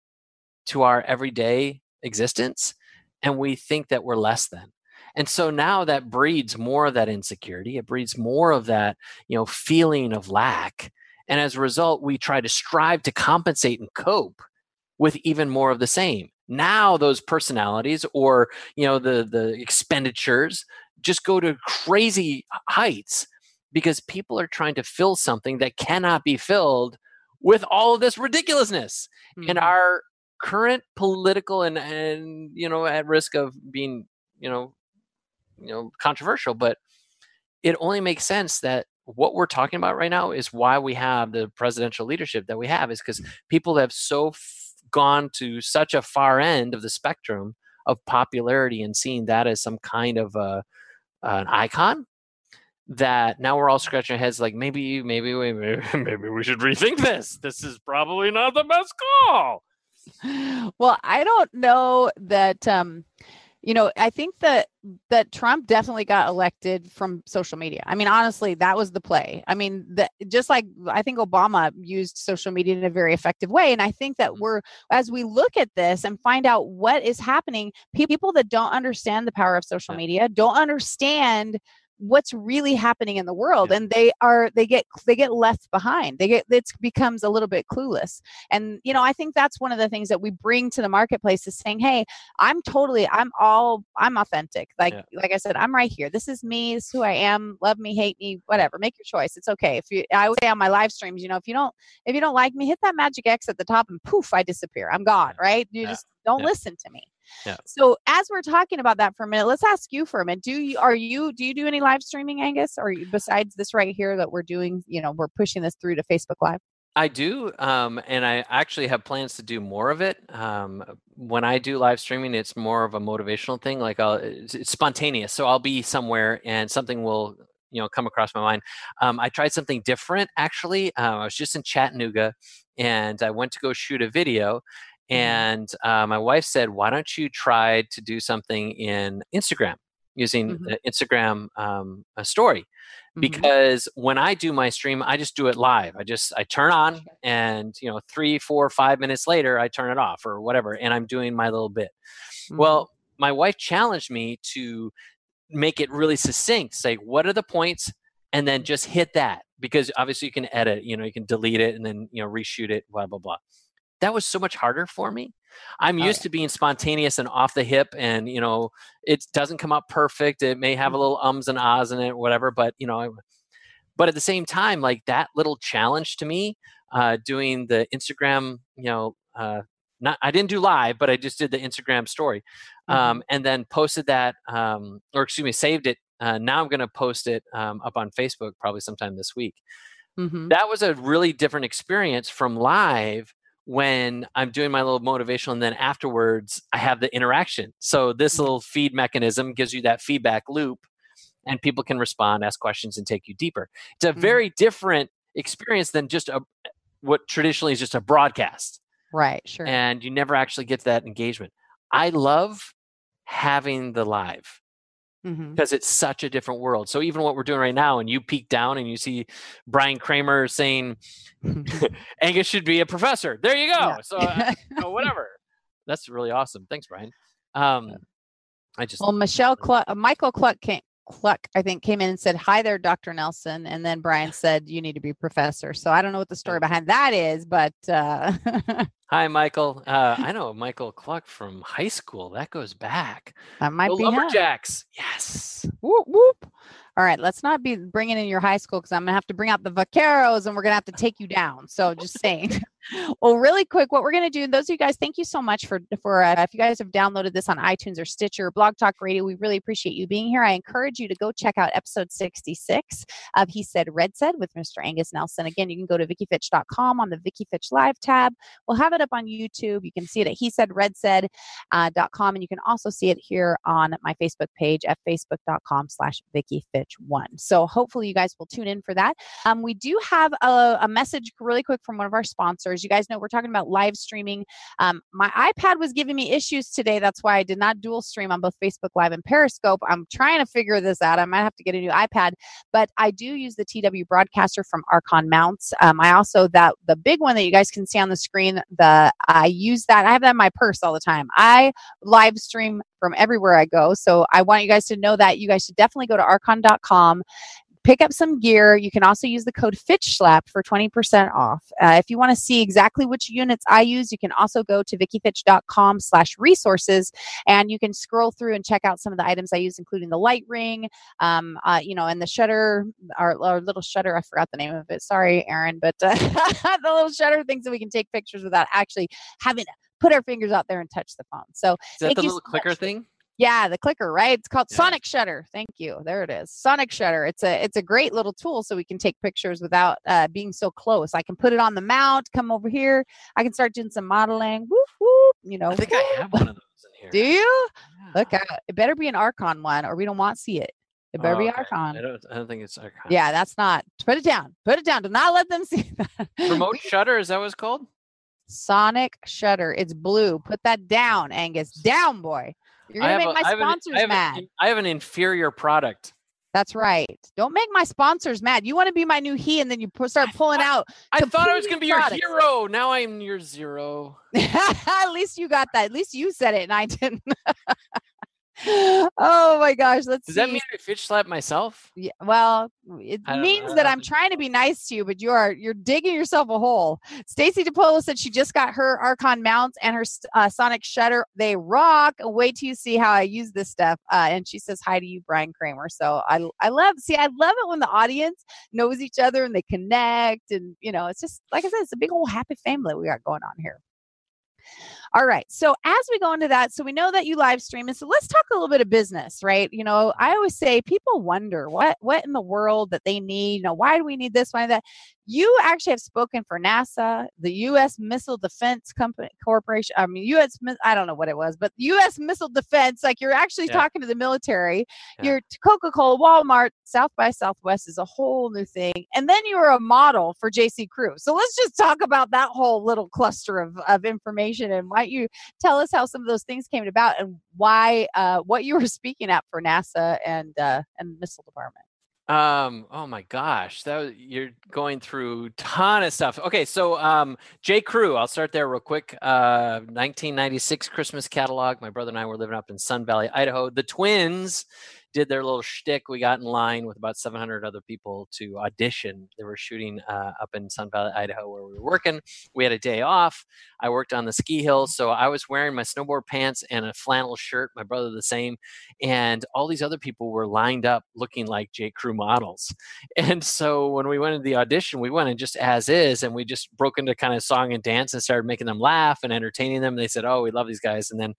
to our everyday existence, and we think that we're less than. And so now that breeds more of that insecurity. It breeds more of that, you know, feeling of lack. And as a result, we try to strive to compensate and cope with even more of the same. Now those personalities or you know the the expenditures just go to crazy heights because people are trying to fill something that cannot be filled with all of this ridiculousness in Mhm. our current political and and you know at risk of being you know you know controversial but it only makes sense that what we're talking about right now is why we have the presidential leadership that we have is because people have so gone to such a far end of the spectrum of popularity and seeing that as some kind of a, an icon that now we're all scratching our heads like maybe maybe we (laughs) maybe we should rethink this. This is probably not the best call. Well i don't know that um you know i think that that trump definitely got elected from social media. I mean honestly that was the play. I mean that just like i think obama used social media in a very effective way. And i think that Mhm. we're as we look at this and find out what is happening people that don't understand the power of social media don't understand what's really happening in the world Yeah. and they are they get they get left behind. They get it becomes a little bit clueless. And you know i think that's one of the things that we bring to the marketplace is saying hey i'm totally i'm all i'm authentic. Like Yeah. like i said i'm right here. This is me. This is who i am. Love me hate me whatever. Make your choice. It's okay. If you i would say on my live streams you know if you don't if you don't like me hit that magic x at the top and poof i disappear. I'm gone right? You just don't listen to me Yeah. so as we're talking about that for a minute let's ask you for a minute do you are you do you do any live streaming angus or you, besides this right here that we're doing you know we're pushing this through to facebook live I do, um, and I actually have plans to do more of it. Um, when I do live streaming, it's more of a motivational thing. Like I'll, it's, it's spontaneous, so I'll be somewhere and something will, you know, come across my mind. Um, I tried something different actually. Uh, I was just in Chattanooga, and I went to go shoot a video, and uh, my wife said, "Why don't you try to do something in Instagram using Mhm. Instagram um, a story?" Mhm. because when I do my stream, I just do it live. I just I turn on and you know three, four, five minutes later, I turn it off or whatever, and I'm doing my little bit. Mhm. Well, my wife challenged me to make it really succinct. Say what are the points, and then just hit that because obviously you can edit. You know, you can delete it and then you know reshoot it. Blah blah blah. That was so much harder for me. I'm Oh, used yeah. to being spontaneous and off the hip, and you know, it doesn't come out perfect. It may have a Mhm. little ums and ahs in it, whatever. But you know, I- but at the same time, like that little challenge to me, uh, doing the Instagram, you know, uh, not I didn't do live, but I just did the Instagram story, um, and then posted that, um, or excuse me, saved it. Uh, now I'm going to post it um, up on Facebook probably sometime this week. mm-hmm. that was a really different experience from live when I'm doing my little motivational and then afterwards I have the interaction. So this Mhm. little feed mechanism gives you that feedback loop and people can respond, ask questions and take you deeper. It's a Mhm. very different experience than just a what traditionally is just a broadcast Right. Sure. and you never actually get that engagement. I love having the live Mhm. because it's such a different world. So even what we're doing right now, and you peek down and you see Bryan Kramer saying (laughs) Angus should be a professor. There you go. Yeah. So uh, (laughs) you know, whatever. That's really awesome. Thanks, Brian. Um, I just Well, Michelle Cluck, uh, Michael Cluck came, Cluck, I think, came in and said, "Hi there, Dr. Nelson," and then Brian (laughs) said, "You need to be professor." So I don't know what the story behind that is, but uh, hi, Michael. Uh, I know Michael Cluck from high school. That goes back. that might the be him. Lumberjacks. Yes. Whoop whoop. All right, let's not be bringing in your high school because I'm gonna have to bring out the vaqueros and we're gonna have to take you down. So just saying. (laughs) well, really quick, what we're gonna do, those of you guys, thank you so much for for uh, if you guys have downloaded this on iTunes or Stitcher, Blog Talk Radio, we really appreciate you being here. I encourage you to go check out episode 66 of He Said Red Said with Mr. Angus Nelson. Again, you can go to VickiFitch.com on the Vicki Fitch Live tab. We'll have it up on YouTube. You can see it at He Said Red Said uh, dot com, and you can also see it here on my Facebook page at facebook.com slash Vicki Fitch one. So hopefully you guys will tune in for that. Um, we do have a, a message really quick from one of our sponsors. You guys know we're talking about live streaming. Um, my iPad was giving me issues today. That's why I did not dual stream on both Facebook Live and Periscope. I'm trying to figure this out. I might have to get a new iPad, but I do use the TW broadcaster from Arkon Mounts. Um, I also that the big one that you guys can see on the screen. The Uh, I use that. I have that in my purse all the time. I live stream from everywhere I go. So I want you guys to know that you guys should definitely go to arkon.com. Pick up some gear. You can also use the code FitchSlap for 20% off. Uh, if you want to see exactly which units I use, you can also go to vickifitch.com slash resources and you can scroll through and check out some of the items I use, including the light ring, um, uh, you know, and the shutter, our, our little shutter. I forgot the name of it. Sorry, Aaron, but uh, (laughs) the little shutter things that we can take pictures without actually having to put our fingers out there and touch the phone. So Is that the little so clicker much. thing? Yeah, the clicker, right? It's called Yeah. Sonic Shutter. Thank you. There it is. Sonic Shutter. It's a it's a great little tool so we can take pictures without uh, being so close. I can put it on the mount, come over here. I can start doing some modeling. Whoop whoop. You know. I think I have one of those in here. Do you? Yeah. Look out. It better be an Arkon one or we don't want to see it. It better Oh, be okay. I don't. I don't think it's Arkon. Yeah, that's not. Put it down. Put it down. Do not let them (laughs) see that. Remote shutter. Is that what it's called? Sonic Shutter. It's blue. Put that down, Angus. Down, boy. You're gonna make a- my I an- sponsors I have an mad. I have an inferior product. That's right. Don't make my sponsors mad. You want to be my new he, and then you start pulling out. I thought I was going to be your hero. Now I'm your zero. (laughs) At least you got that. At least you said it, and I didn't. (laughs) (laughs) oh my gosh. Let's Does see. that mean I fitch slap myself? Yeah, well, it means know. that I'm trying to be nice to you, but you are you're digging yourself a hole. Stacy DePolo said she just got her Arkon mounts and her uh, Sonic Shutter. They rock. Wait till you see how I use this stuff. Uh, and she says hi to you, Bryan Kramer. So I I love see I love it when the audience knows each other and they connect and you know it's just like I said it's a big old happy family we got going on here. All right. So as we go into that, so we know that you live stream, and so let's talk a little bit of business, right? You know, I always say people wonder what what in the world that they need. You know, why do we need this? Why that? You actually have spoken for NASA, the U.S. Missile Defense Company Corporation. I mean, U.S. I don't know what it was, but U.S. Missile Defense. Like you're actually Yeah. talking to the military. Yeah. You're Coca Cola, Walmart, South by Southwest is a whole new thing, and then you were a model for J.C. Crew. So let's just talk about that whole little cluster of of information and why don't you tell us how some of those things came about and why uh, what you were (laughs) speaking at for NASA and uh, and Missile Department. Um. Oh my gosh, that was, you're going through ton of stuff. Okay, so um, J. Crew. I'll start there real quick. Uh, 1996 Christmas catalog. My brother and I were living up in Sun Valley, Idaho. The twins did their little shtick. We got in line with about 700 other people to audition. They were shooting uh, up in Sun Valley, Idaho, where we were working. We had a day off. I worked on the ski hills, so I was wearing my snowboard pants and a flannel shirt. My brother the same, and all these other people were lined up looking like J. Crew models. (laughs) And so when we went into the audition, we went in just as is, and we just broke into kind of song and dance and started making them laugh and entertaining them. They said, "Oh, we love these guys," and then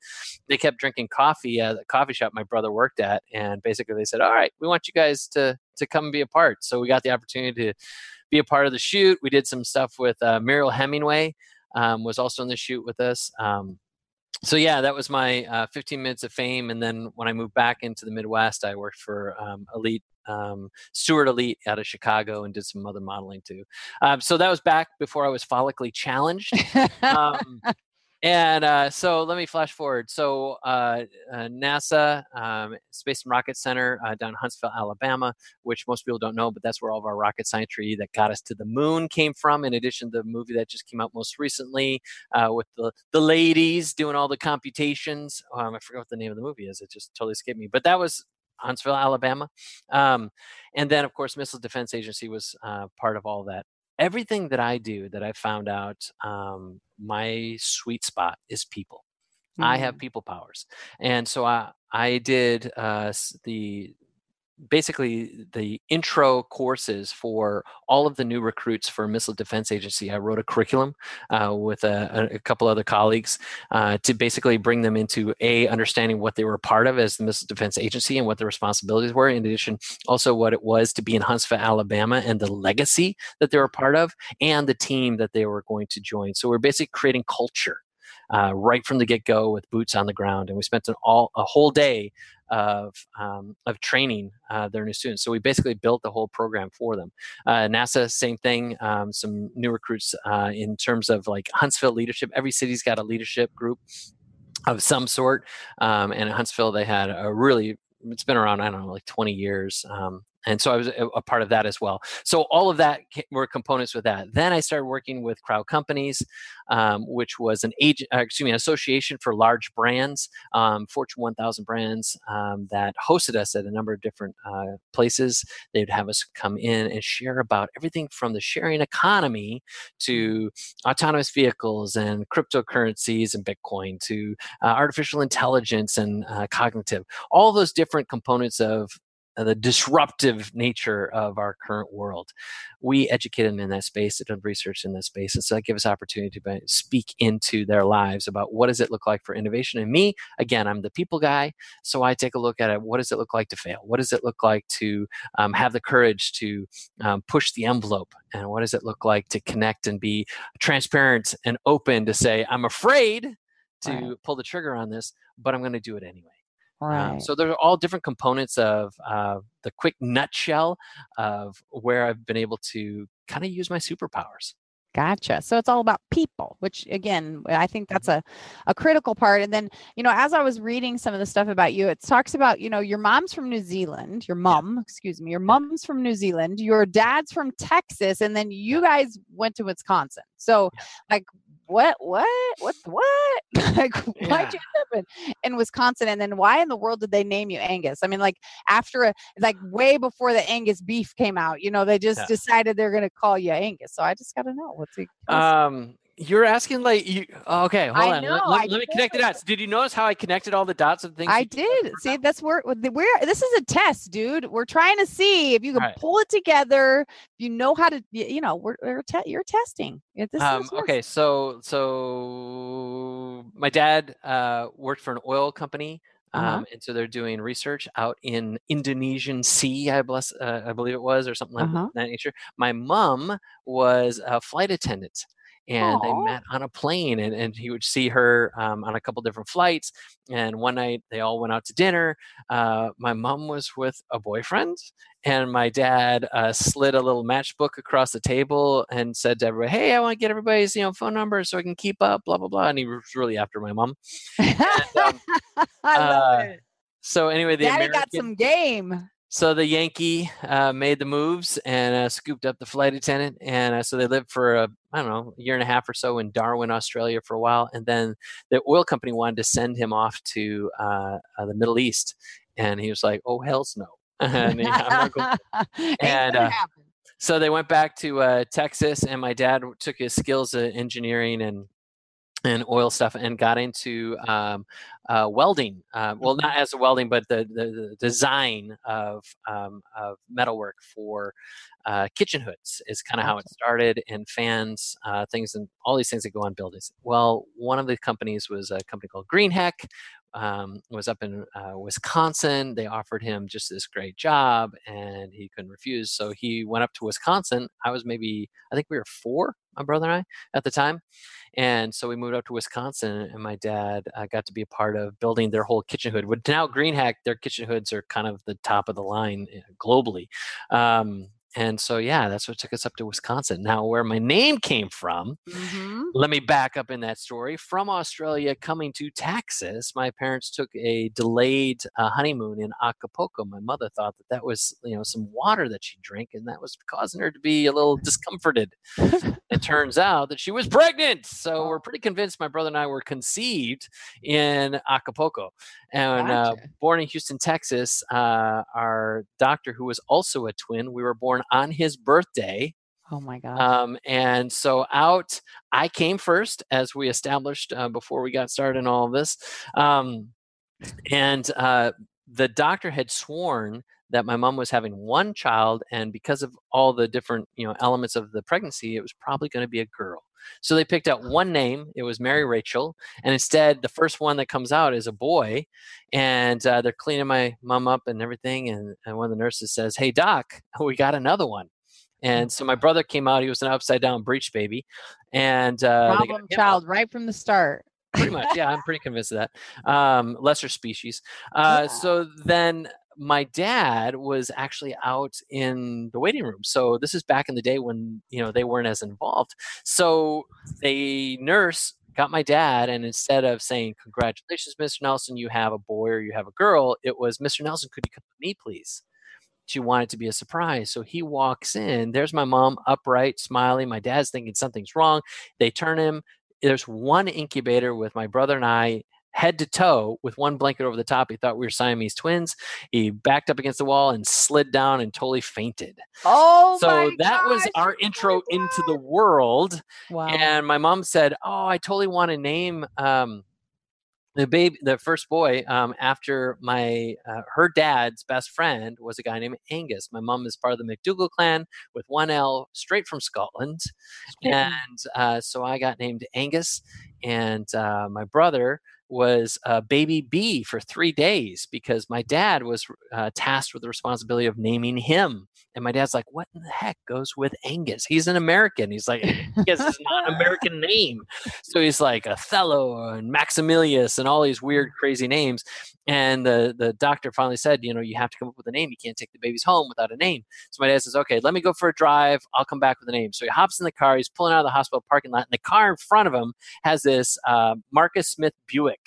they kept drinking coffee at the coffee shop my brother worked at, and basically they said, "All right, we want you guys to to come be a part." So we got the opportunity to be a part of the shoot. We did some stuff with uh, Mariel Hemingway, um, was also in the shoot with us. Um, so yeah, that was my uh, 15 minutes of fame. And then when I moved back into the Midwest, I worked for um, Elite um, Stuart Elite out of Chicago and did some other modeling too. Um, so that was back before I was follically challenged. (laughs) Um, and uh, so let me flash forward. So uh, uh, NASA um, Space and Rocket Center uh, down in Huntsville, Alabama, which most people don't know, but that's where all of our rocket science that got us to the moon came from. In addition to the movie that just came out most recently uh, with the the ladies doing all the computations. Um, I forget what the name of the movie is. It just totally escaped me. But that was Huntsville, Alabama. Um, and then, of course, Missile Defense Agency was uh, part of all that everything that I do that I found out um, my sweet spot is people. Mm. I have mm. people powers, and so I I did uh, the basically the intro courses for all of the new recruits for Missile Defense Agency. I wrote a curriculum uh, with a, a, couple other colleagues uh, to basically bring them into a understanding what they were part of as the Missile Defense Agency and what the responsibilities were. In addition, also what it was to be in Huntsville, Alabama, and the legacy that they were a part of, and the team that they were going to join. So we're basically creating culture. Uh, right from the get-go with boots on the ground and we spent an all a whole day of um, of training uh, their new students. So we basically built the whole program for them. Uh, NASA, same thing. Um, some new recruits uh, in terms of like Huntsville leadership. Every city's got a leadership group of some sort, um, and in Huntsville they had a really it's been around I don't know like 20 years. And so I was a, a, part of that as well. So all of that were components with that. Then I started working with Crowd Companies, um, which was an agent, uh, excuse me, an association for large brands, um, Fortune 1000 brands um, that hosted us at a number of different uh, places. They'd have us come in and share about everything from the sharing economy to autonomous vehicles and cryptocurrencies and Bitcoin to uh, artificial intelligence and uh, cognitive. All those different components of the disruptive nature of our current world. We educate them in that space, They done research in that space, and so that gives us opportunity to speak into their lives about what does it look like for innovation. And me, again, I'm the people guy, so I take a look at it. What does it look like to fail? What does it look like to um, have the courage to um, push the envelope? And what does it look like to connect and be transparent and open to say, I'm afraid to pull the trigger on this, but I'm going to do it anyway. Right. Um, so there are all different components of uh, the quick nutshell of where I've been able to kind of use my superpowers. Gotcha. So it's all about people, which again, I think that's a, a critical part. And then, you know, as I was reading some of the stuff about you, it talks about, you know, your mom's from New Zealand, your mom, excuse me, your mom's from New Zealand, your dad's from Texas, and then you guys went to Wisconsin. So, like, what what? What what? (laughs) Like yeah. why'd you end up in, in wisconsin? And then why in the world did they name you angus? I mean like after a like way before the angus beef came out you know they just yeah. decided they're going to call you angus. So i just got to know what's it um you're asking like you oh, okay hold I on know, let, let, let me connect the dots did you notice how i connected all the dots of things i did see that's where we're this is a test dude we're trying to see if you can right. pull it together you know how to you know we're, we're te- you're testing um, okay so so my dad uh, worked for an oil company uh-huh. Um, and so they're doing research out in Indonesian Sea, I bless, uh, I believe it was, or something like uh-huh. that nature. My mom was a flight attendant and Aww. they met on a plane and, and he would see her um, on a couple different flights and one night they all went out to dinner uh, my mom was with a boyfriend and my dad uh, slid a little matchbook across the table and said to everybody hey i want to get everybody's you know phone number so i can keep up blah blah blah and he was really after my mom (laughs) and, um, I love uh, it. so anyway the Daddy American, got some game so the Yankee uh, made the moves and uh, scooped up the flight attendant, and uh, so they lived for a I don't know a year and a half or so in Darwin, Australia, for a while, and then the oil company wanted to send him off to uh, uh, the Middle East, and he was like, "Oh hell's no!" (laughs) (laughs) and, and uh, so they went back to Texas, and my dad took his skills in engineering and and oil stuff and got into um, uh, welding. Uh, well, not as a welding, but the, the, the design of, um, of metalwork for uh, kitchen hoods is kind of how it started, and fans, uh, things, and all these things that go on buildings. Well, one of the companies was a company called Green Greenheck. Um, was up in uh, Wisconsin. They offered him just this great job, and he couldn't refuse. So he went up to Wisconsin. I was maybe, I think we were four, my brother and I, at the time, and so we moved up to Wisconsin, and my dad uh, got to be a part of building their whole kitchen hood. Now Greenheck, their kitchen hoods are kind of the top of the line eh, globally. Um, and so, yeah, that's what took us up to Wisconsin. Now, where my name came from, Mhm. let me back up in that story. From Australia coming to Texas, my parents took a delayed uh, honeymoon in Acapulco. My mother thought that that was, you know, some water that she drank, and that was causing her to be a little discomforted. (laughs) it turns out that she was pregnant. So we're pretty convinced my brother and I were conceived in Acapulco. And uh, born in Houston, Texas, uh, our doctor, who was also a twin, we were born on his birthday. Oh my God. Um, and so out, I came first, as we established uh, before we got started in all of this. Um, and uh, the doctor had sworn that my mom was having one child, and because of all the different you know elements of the pregnancy, it was probably going to be a girl. So they picked out one name. It was Mary Rachel, and instead, the first one that comes out is a boy. And uh, they're cleaning my mom up and everything. And, and one of the nurses says, "Hey, doc, (laughs) we got another one." And so my brother came out. He was an upside down breech baby, and uh, Problem out child right from the start. pretty much yeah i'm pretty convinced of that um lesser species uh (laughs) Yeah. so then my dad was actually out in the waiting room so this is back in the day when you know they weren't as involved. So the nurse got my dad and instead of saying congratulations mr nelson you have a boy or you have a girl it was mr nelson could you come with me please? She wanted to be a surprise so he walks in there's my mom upright smiling my dad's thinking something's wrong. They turn him there's one incubator with my brother and I head to toe with one blanket over the top. He thought we were Siamese twins. He backed up against the wall and slid down and totally fainted. Oh so that was gosh, our oh intro into the world. Wow. And my mom said, "Oh, I totally want to name um, the baby, the first boy, um, after my uh, her dad's best friend was a guy named Angus. My mom is part of the McDougal clan with one L, straight from Scotland, and uh, so I got named Angus. And uh, my brother was uh, baby B for three days because my dad was uh, tasked with the responsibility of naming him. And my dad's like, "What in the heck goes with Angus? He's an American." He's like, "Angus is not an (laughs) American name." So he's like Othello and Maximilius and all these weird, crazy names. And the the doctor finally said, "You know, you have to come up with a name. You can't take the babies home without a name." So my dad says, "Okay, let me go for a drive. I'll come back with a name." So he hops in the car. He's pulling out of the hospital parking lot, and the car in front of him has this uh, Marcus Smith Buick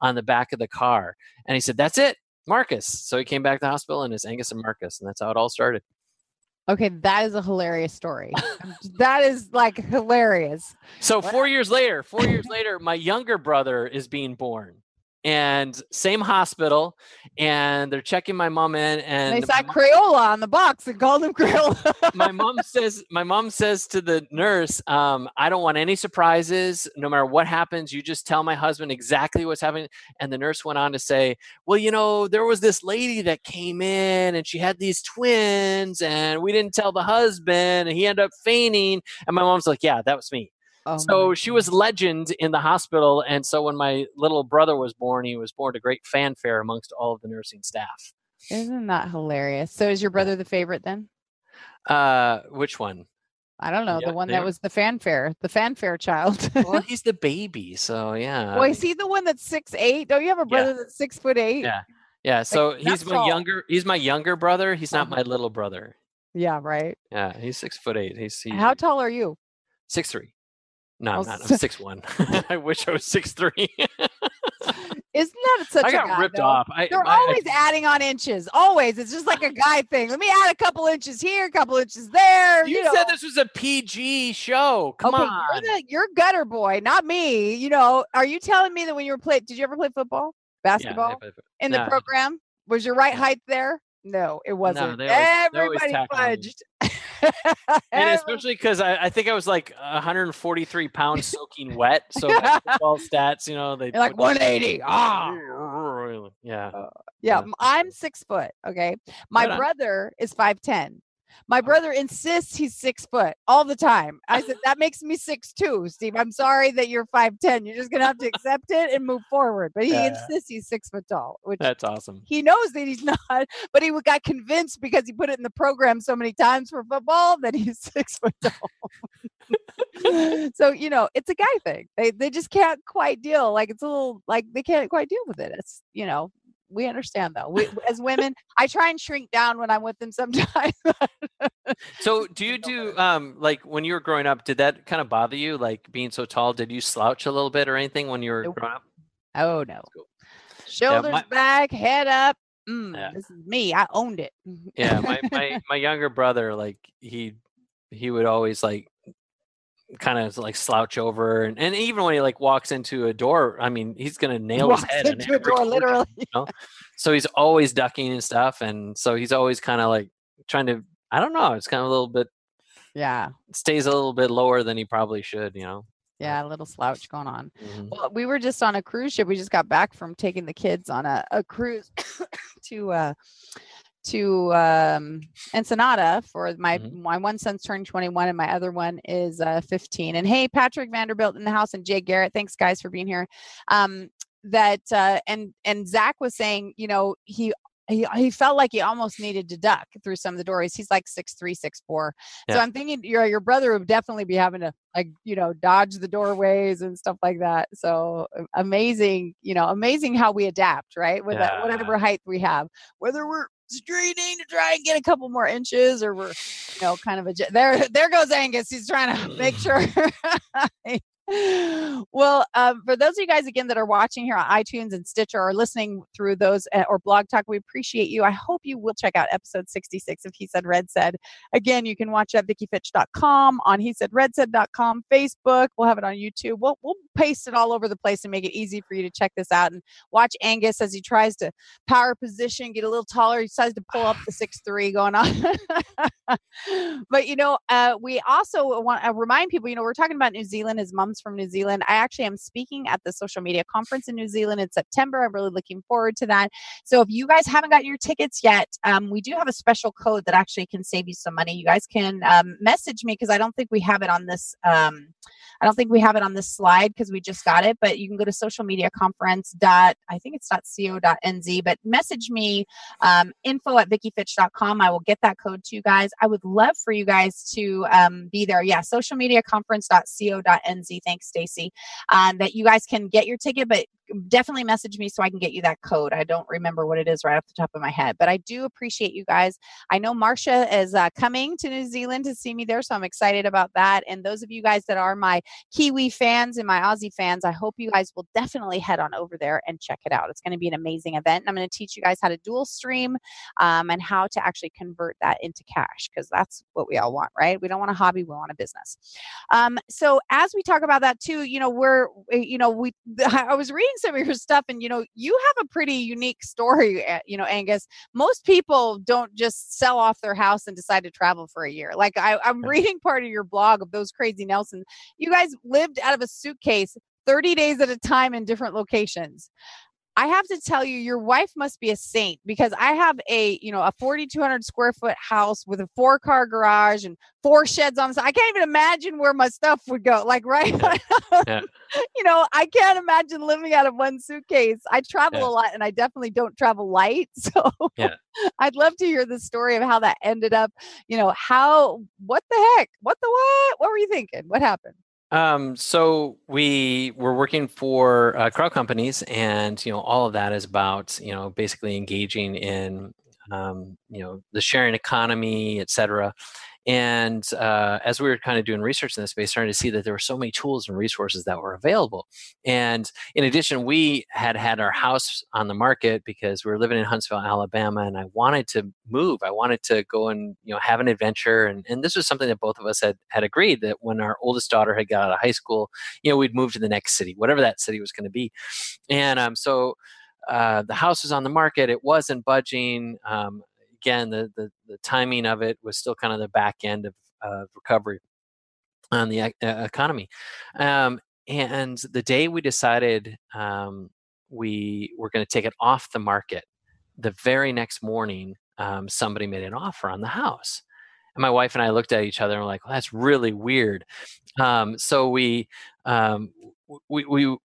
on the back of the car. And he said, "That's it, Marcus." So he came back to the hospital, and it's Angus and Marcus, and that's how it all started. Okay, that is a hilarious story. (laughs) that is like hilarious. So four years later, four years later, my younger brother is being born. And same hospital, and they're checking my mom in, and they saw Crayola on the box and called him Crayola. my (laughs) mom says my mom says to the nurse um, i don't want any surprises no matter what happens. You just tell my husband exactly what's happening. And the nurse went on to say well you know there was this lady that came in and she had these twins and we didn't tell the husband and he ended up fainting. And my mom's like yeah that was me Oh so she was legend in the hospital and so when my little brother was born he was born to great fanfare amongst all of the nursing staff Isn't that hilarious? So is your brother the favorite then? uh which one I don't know. Yeah, the one that was the fanfare, the fanfare child. well (laughs) he's the baby so yeah well, is he the one that's six eight? Don't you have a Yeah. brother that's six foot eight? Yeah. Yeah, so that's he's my tall. younger. He's my younger brother. He's not Uh-huh. my little brother. Yeah, right. Yeah, he's six foot eight. He's, he's How tall are you? six three. No, I'm not. I'm six one. (laughs) I wish I was six three. Isn't that such I a got guy, ripped though? off. I, They're I- always adding on inches. Always. It's just like a guy thing. Let me add a couple inches here, a couple inches there. you You, know. said this was a PG show. Come okay, on. You're, the, you're gutter boy, not me. You know, are you telling me that when you were playing, did you ever play football, Yeah, basketball if- in the no. program? Was your right height there? No, it wasn't. always- Everybody fudged. (laughs) (laughs) and especially because I, I think I was like 143 pounds (laughs) soaking wet. So football stats, you know, they You're like 180. Ah. (laughs) Yeah. Yeah, Yeah. I'm six foot. Okay. My Right brother is 5'10. My oh. brother insists he's six foot all the time. I said, (laughs) that makes me six two, Steve. I'm sorry that you're 5'10. You're just gonna have to accept it and move forward. But he yeah. insists he's six foot tall, which That's awesome. he knows that he's (laughs) not, but he got convinced because he put it in the program so many times for football that he's (laughs) six foot tall. so you know, it's a guy thing. They they just can't quite deal. Like it's a little like they can't quite deal with it. It's you know, we understand though. We, as women, I try and shrink down when I'm with them sometimes. (laughs) So do you (laughs) do um like when you were growing up, did that kind of bother you, like being so tall? Did you slouch a little bit or anything when you were Nope. growing up? oh no, cool. shoulders my- back, head up. Mm, Yeah. This is me. I owned it. Yeah, my, (laughs) my my younger brother, like he he would always like kind of like slouch over and, and even when he like walks into a door, I mean he's gonna nail his head in into a door, (laughs) door, literally. you know? So he's always ducking and stuff, and so he's always kind of like trying to I don't know, it's kind of a little bit Yeah, stays a little bit lower than he probably should, you know. yeah, a little slouch going on. Mhm. Well, we were just on a cruise ship. We just got back from taking the kids on a, a cruise (coughs) to uh to um Ensenada for my Mhm. my one son's turning 21 and my other one is uh 15. And hey, Patrick Vanderbilt in the house and Jay Garrett, thanks guys for being here. Um that uh and and Zach was saying, you know, he he, he felt like he almost needed to duck through some of the doors. He's like six three, six four. So I'm thinking your your brother would definitely be having to like you know dodge the doorways and stuff like that. So uh, amazing, you know, amazing how we adapt, right? With that, whatever height we have, whether we're straining to try and get a couple more inches or we're you know kind of a there there goes Angus. He's trying to make (laughs) sure. (laughs) (laughs) well, um, for those of you guys again that are watching here on iTunes and Stitcher or listening through those uh, or Blog Talk, we appreciate you. I hope you will check out episode 66 of He Said Red Said. Again, you can watch it at VickiFitch.com, on He Said Red Said.com, Facebook. We'll have it on YouTube. We'll we'll paste it all over the place and make it easy for you to check this out and watch Angus as he tries to power position, get a little taller. He decides to pull up the six three going on. (laughs) but you know, uh, we also want to remind people. You know, we're talking about New Zealand. His mom's from New Zealand. I actually am speaking at the social media conference in New Zealand in September. I'm really looking forward to that. So if you guys haven't gotten your tickets yet, um, we do have a special code that actually can save you some money. You guys can um, message me because I don't think we have it on this. Um, I don't think we have it on this slide because we just got it, but you can go to social media conference dot I think it's dot co dot nz, but message me um, info at vickifitch.com. I will get that code to you guys. I would love for you guys to um, be there. Yeah, social Thanks, Stacy. Um, that you guys can get your ticket, but definitely message me so I can get you that code. I don't remember what it is right off the top of my head, but I do appreciate you guys. I know Marcia is uh, coming to New Zealand to see me there, so I'm excited about that. And those of you guys that are my Kiwi fans and my Aussie fans, I hope you guys will definitely head on over there and check it out. It's going to be an amazing event. And I'm going to teach you guys how to dual stream um, and how to actually convert that into cash because that's what we all want, right? We don't want a hobby, we want a business. Um, so as we talk about that too, you know, we're, eh, you know, we, (laughs) I was reading some of your stuff and, you know, you have a pretty unique story, eh, you know, Angus. Most people don't just sell off their house and decide to travel for a year. Like I, I'm reading part of your blog of those crazy Nelson. You guys lived out of a suitcase 30 days at a time in different locations. I have to tell you, your wife must be a saint because I have a, you know, a 4,200 square foot house with a four car garage and four sheds on the side. I can't even imagine where my stuff would go. Like, right? (laughs) Yeah. you know, I can't imagine living out of one suitcase. I travel Yeah. a lot and I definitely don't travel light. (laughs) So Yeah. I'd love to hear the story of how that ended up. You know, how, what the heck? What the what? What were you thinking? What happened? Um, so we were working for uh, crowd companies, and you know all of that is about you know basically engaging in um, you know the sharing economy, et cetera. And uh, as we were kind of doing research in this space, starting to see that there were so many tools and resources that were available. And in addition, we had had our house on the market because we were living in Huntsville, Alabama, and I wanted to move. I wanted to go and you know have an adventure, and, and this was something that both of us had had agreed that when our oldest daughter had got out of high school, you know, we'd move to the next city, whatever that city was going to be. And um, so uh, the house was on the market; it wasn't budging. Um, again, the, the the timing of it was still kind of the back end of uh, recovery on the economy. Um, and the day we decided um, we were going to take it off the market, the very next morning, um, somebody made an offer on the house. And my wife and I looked at each other and were like, well, that's really weird. Um, so we, um, we, we,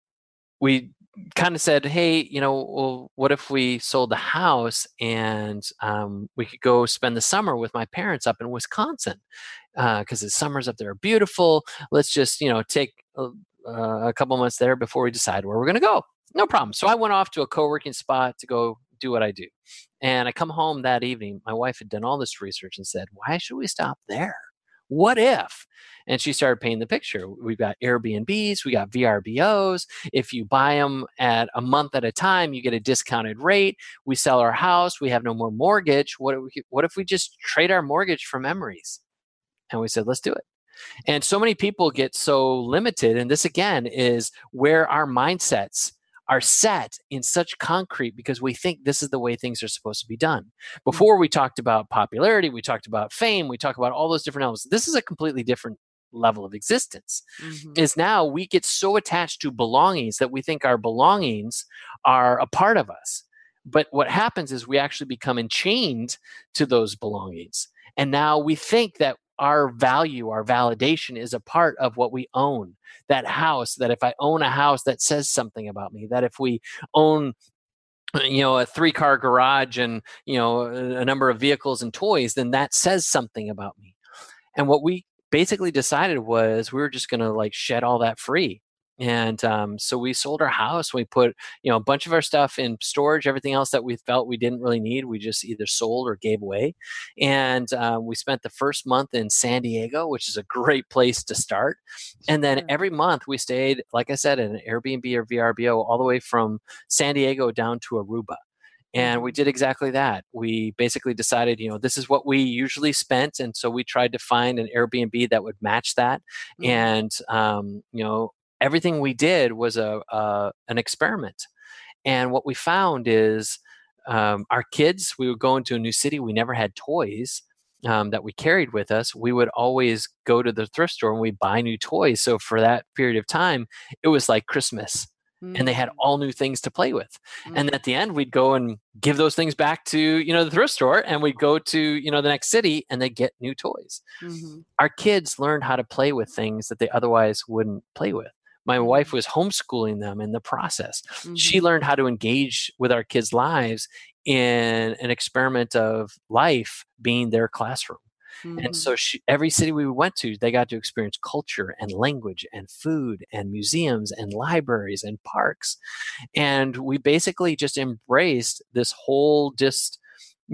we kind of said, hey, you know, well, what if we sold the house and um, we could go spend the summer with my parents up in Wisconsin? Because uh, the summers up there are beautiful. Let's just, you know, take a, a couple months there before we decide where we're going to go. No problem. So I went off to a co working spot to go do what I do. And I come home that evening. My wife had done all this research and said, why should we stop there? What if? And she started painting the picture. We've got Airbnbs, we got VRBOs. If you buy them at a month at a time, you get a discounted rate. We sell our house, we have no more mortgage. What if we, what if we just trade our mortgage for memories? And we said, let's do it. And so many people get so limited. And this again is where our mindsets are set in such concrete because we think this is the way things are supposed to be done. Mm. Before we talked about popularity, we talked about fame, we talked about all those different elements. This is a completely different level of existence. Mm-hmm. Is now we get so attached to belongings that we think our belongings are a part of us. But what happens is we actually become enchained to those belongings. And now we think that our value, our validation is a part of what we own. That house, that if I own a house, that says something about me. That if we own uh, you know a three car garage and you know a number of vehicles and toys then that says something about me and what we basically decided was we were just going to like shed all that free and um, so we sold our house we put you know a bunch of our stuff in storage everything else that we felt we didn't really need we just either sold or gave away and uh, we spent the first month in san diego which is a great place to start and then every month we stayed like i said in an airbnb or vrbo all the way from san diego down to aruba and we mm-hmm. did exactly that we basically decided you know this is what we usually spent and so we tried to find an airbnb that would match that mm-hmm. and um, you know everything we did was a, a an experiment. And what we found is um, our kids, we would go into a new city, we never had toys. Um, that we carried with us, we would always go to the thrift store and we buy new toys. So for that period of time, it was like Christmas. Mm-hmm. and they had mm. all new things to play with mm-hmm. and at the end we'd go and give those things back to you know the thrift store and we'd go to you know the next city and they get new toys mm-hmm. our kids learned how to play with things that they otherwise wouldn't play with my wife was homeschooling them in the process. Mm-hmm. She learned how to engage with our kids' lives in an experiment of life being their classroom. Mm-hmm. And so she, every city we went to, they got to experience culture and language and food and museums and libraries and parks. And we basically just embraced this whole just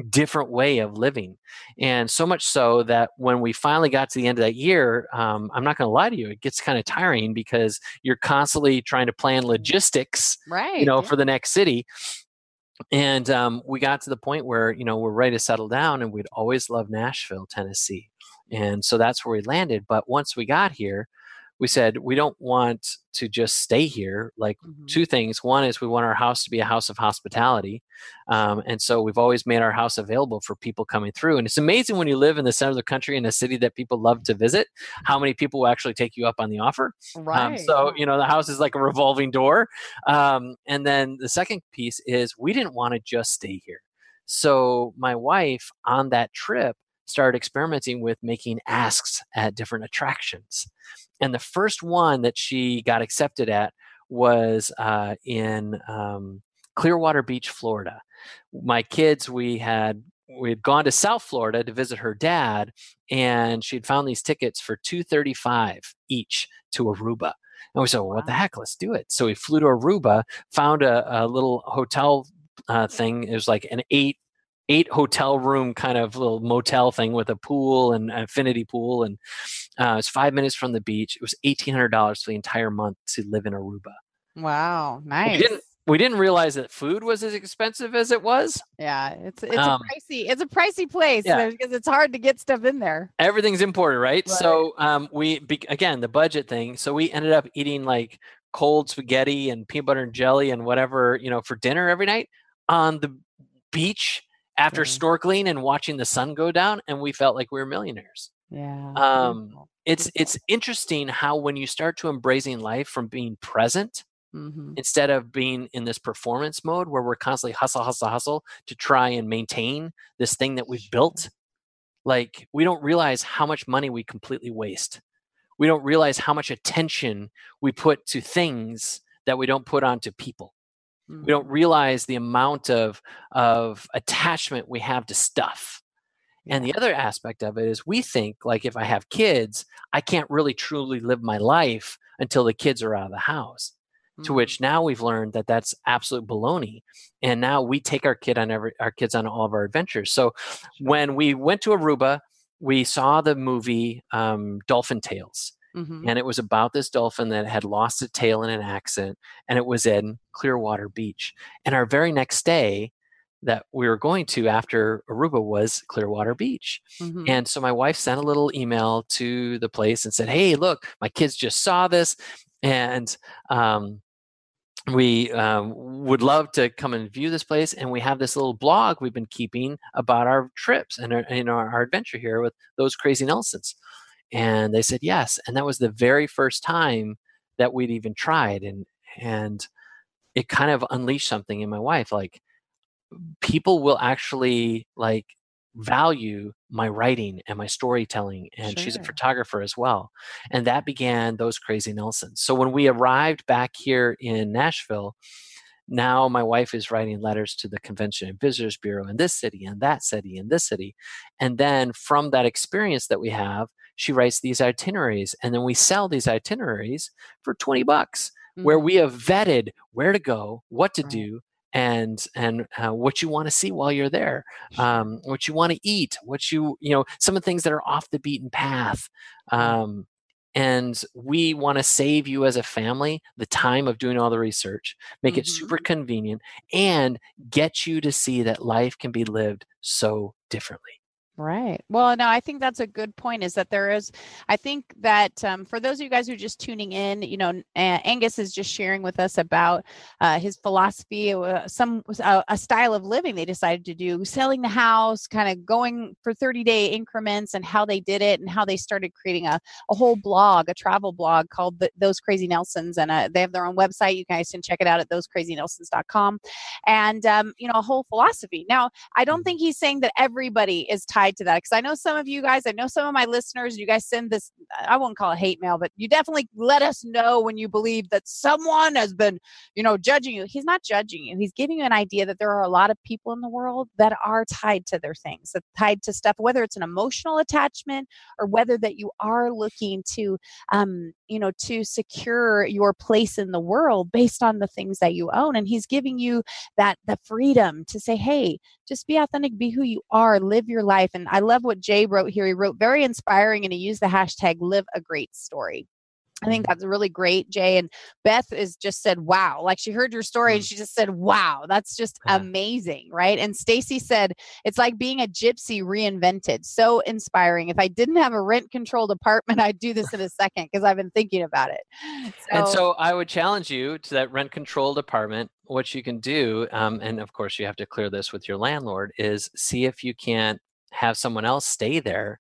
different way of living. And so much so that when we finally got to the end of that year, um, I'm not going to lie to you, it gets kind of tiring because you're constantly trying to plan logistics, right? You know, yeah. for the next city. And um, we got to the point where you know we're ready to settle down, and we'd always loved Nashville, Tennessee, and so that's where we landed. But once we got here, we said we don't want to just stay here like mm-hmm. two things. One is we want our house to be a house of hospitality um, and so we've always made our house available for people coming through and it's amazing when you live in the center of the country in a city that people love to visit how many people will actually take you up on the offer um, right um, so you know the house is like a revolving door um, and then the second piece is we didn't want to just stay here. So my wife on that trip started experimenting with making asks at different attractions and the first one that she got accepted at was uh, in um, Clearwater Beach, Florida. My kids, we had we had gone to South Florida to visit her dad, and she had found these tickets for two thirty five each to Aruba. And we said, well, "What the heck? Let's do it!" So we flew to Aruba, found a, a little hotel uh, thing. It was like an eight eight hotel room kind of little motel thing with a pool and an infinity pool and uh, it's five minutes from the beach. It was $1800 for the entire month to live in aruba. Wow nice we didn't, we didn't realize that food was as expensive as it was. Yeah it's it's um, a pricey it's a pricey place yeah. because it's hard to get stuff in there. Everything's imported right, right. so um, we again the budget thing so we ended up eating like cold spaghetti and peanut butter and jelly and whatever you know for dinner every night on the beach after Yeah. snorkeling and watching the sun go down, and we felt like we were millionaires. Yeah. Um. It's it's interesting how when you start to embracing life from being present Mhm. instead of being in this performance mode where we're constantly hustle, hustle, hustle to try and maintain this thing that we've built, like we don't realize how much money we completely waste. We don't realize how much attention we put to things that we don't put onto people. We don't Mhm. realize the amount of of attachment we have to stuff. And the other aspect of it is we think like if I have kids, I can't really truly live my life until the kids are out of the house to Mhm. which now we've learned that that's absolute baloney and now we take our kid on every our kids on all of our adventures so when we went to aruba we saw the movie um, dolphin tales Mhm. and it was about this dolphin that had lost a tail in an accident and it was in clearwater beach and our very next day that we were going to after aruba was clearwater beach Mhm. and so my wife sent a little email to the place and said, "Hey, look, my kids just saw this, and um, we um, would love to come and view this place. And we have this little blog we've been keeping about our trips and our, you know, our adventure here with those crazy Nelsons." And they said yes, and that was the very first time that we'd even tried, and and it kind of unleashed something in my wife, like people will actually like value my writing and my storytelling and she's a photographer as well and that began those crazy nelsons. So when we arrived back here in nashville now my wife is writing letters to the convention and visitors bureau in this city and that city and this city and then from that experience that we have she writes these itineraries and then we sell these itineraries for 20 bucks where Mhm. we have vetted where to go what to Right. do and and uh, what you want to see while you're there um, what you want to eat what you you know some of the things that are off the beaten path um, and we want to save you as a family the time of doing all the research make it Mhm. super convenient and get you to see that life can be lived so differently Right. Well, no, I think that's a good point. Is that there is, I think that um, for those of you guys who are just tuning in, you know, Angus is just sharing with us about uh, his philosophy, uh, some uh, a style of living they decided to do, selling the house, kind of going for 30 day increments, and how they did it, and how they started creating a, a whole blog, a travel blog called the, Those Crazy Nelsons, and uh, they have their own website. You guys can check it out at thosecrazynelsons.com, and um, you know, a whole philosophy. Now, I don't think he's saying that everybody is tied to that because I know some of you guys, I know some of my listeners, you guys send this, I won't call it hate mail, but you definitely let us know when you believe that someone has been, you know, judging you. He's not judging you. He's giving you an idea that there are a lot of people in the world that are tied to their things, that tied to stuff, whether it's an emotional attachment or whether that you are looking to, um, you know, to secure your place in the world based on the things that you own. And he's giving you that the freedom to say, hey, just be authentic, be who you are, live your life. And I love what Jay wrote here. He wrote very inspiring and he used the hashtag live a great story. I think that's really great, Jay. And Beth is just said, wow. Like she heard your story and Mm. she just said, wow, that's just amazing. Right. And Stacy said, it's like being a gypsy reinvented. So inspiring. If I didn't have a rent controlled apartment, (laughs) I'd do this in a second because I've been thinking about it. and so I would challenge you to that rent controlled apartment. What you can do, um, and of course you have to clear this with your landlord, is see if you can't have someone else stay there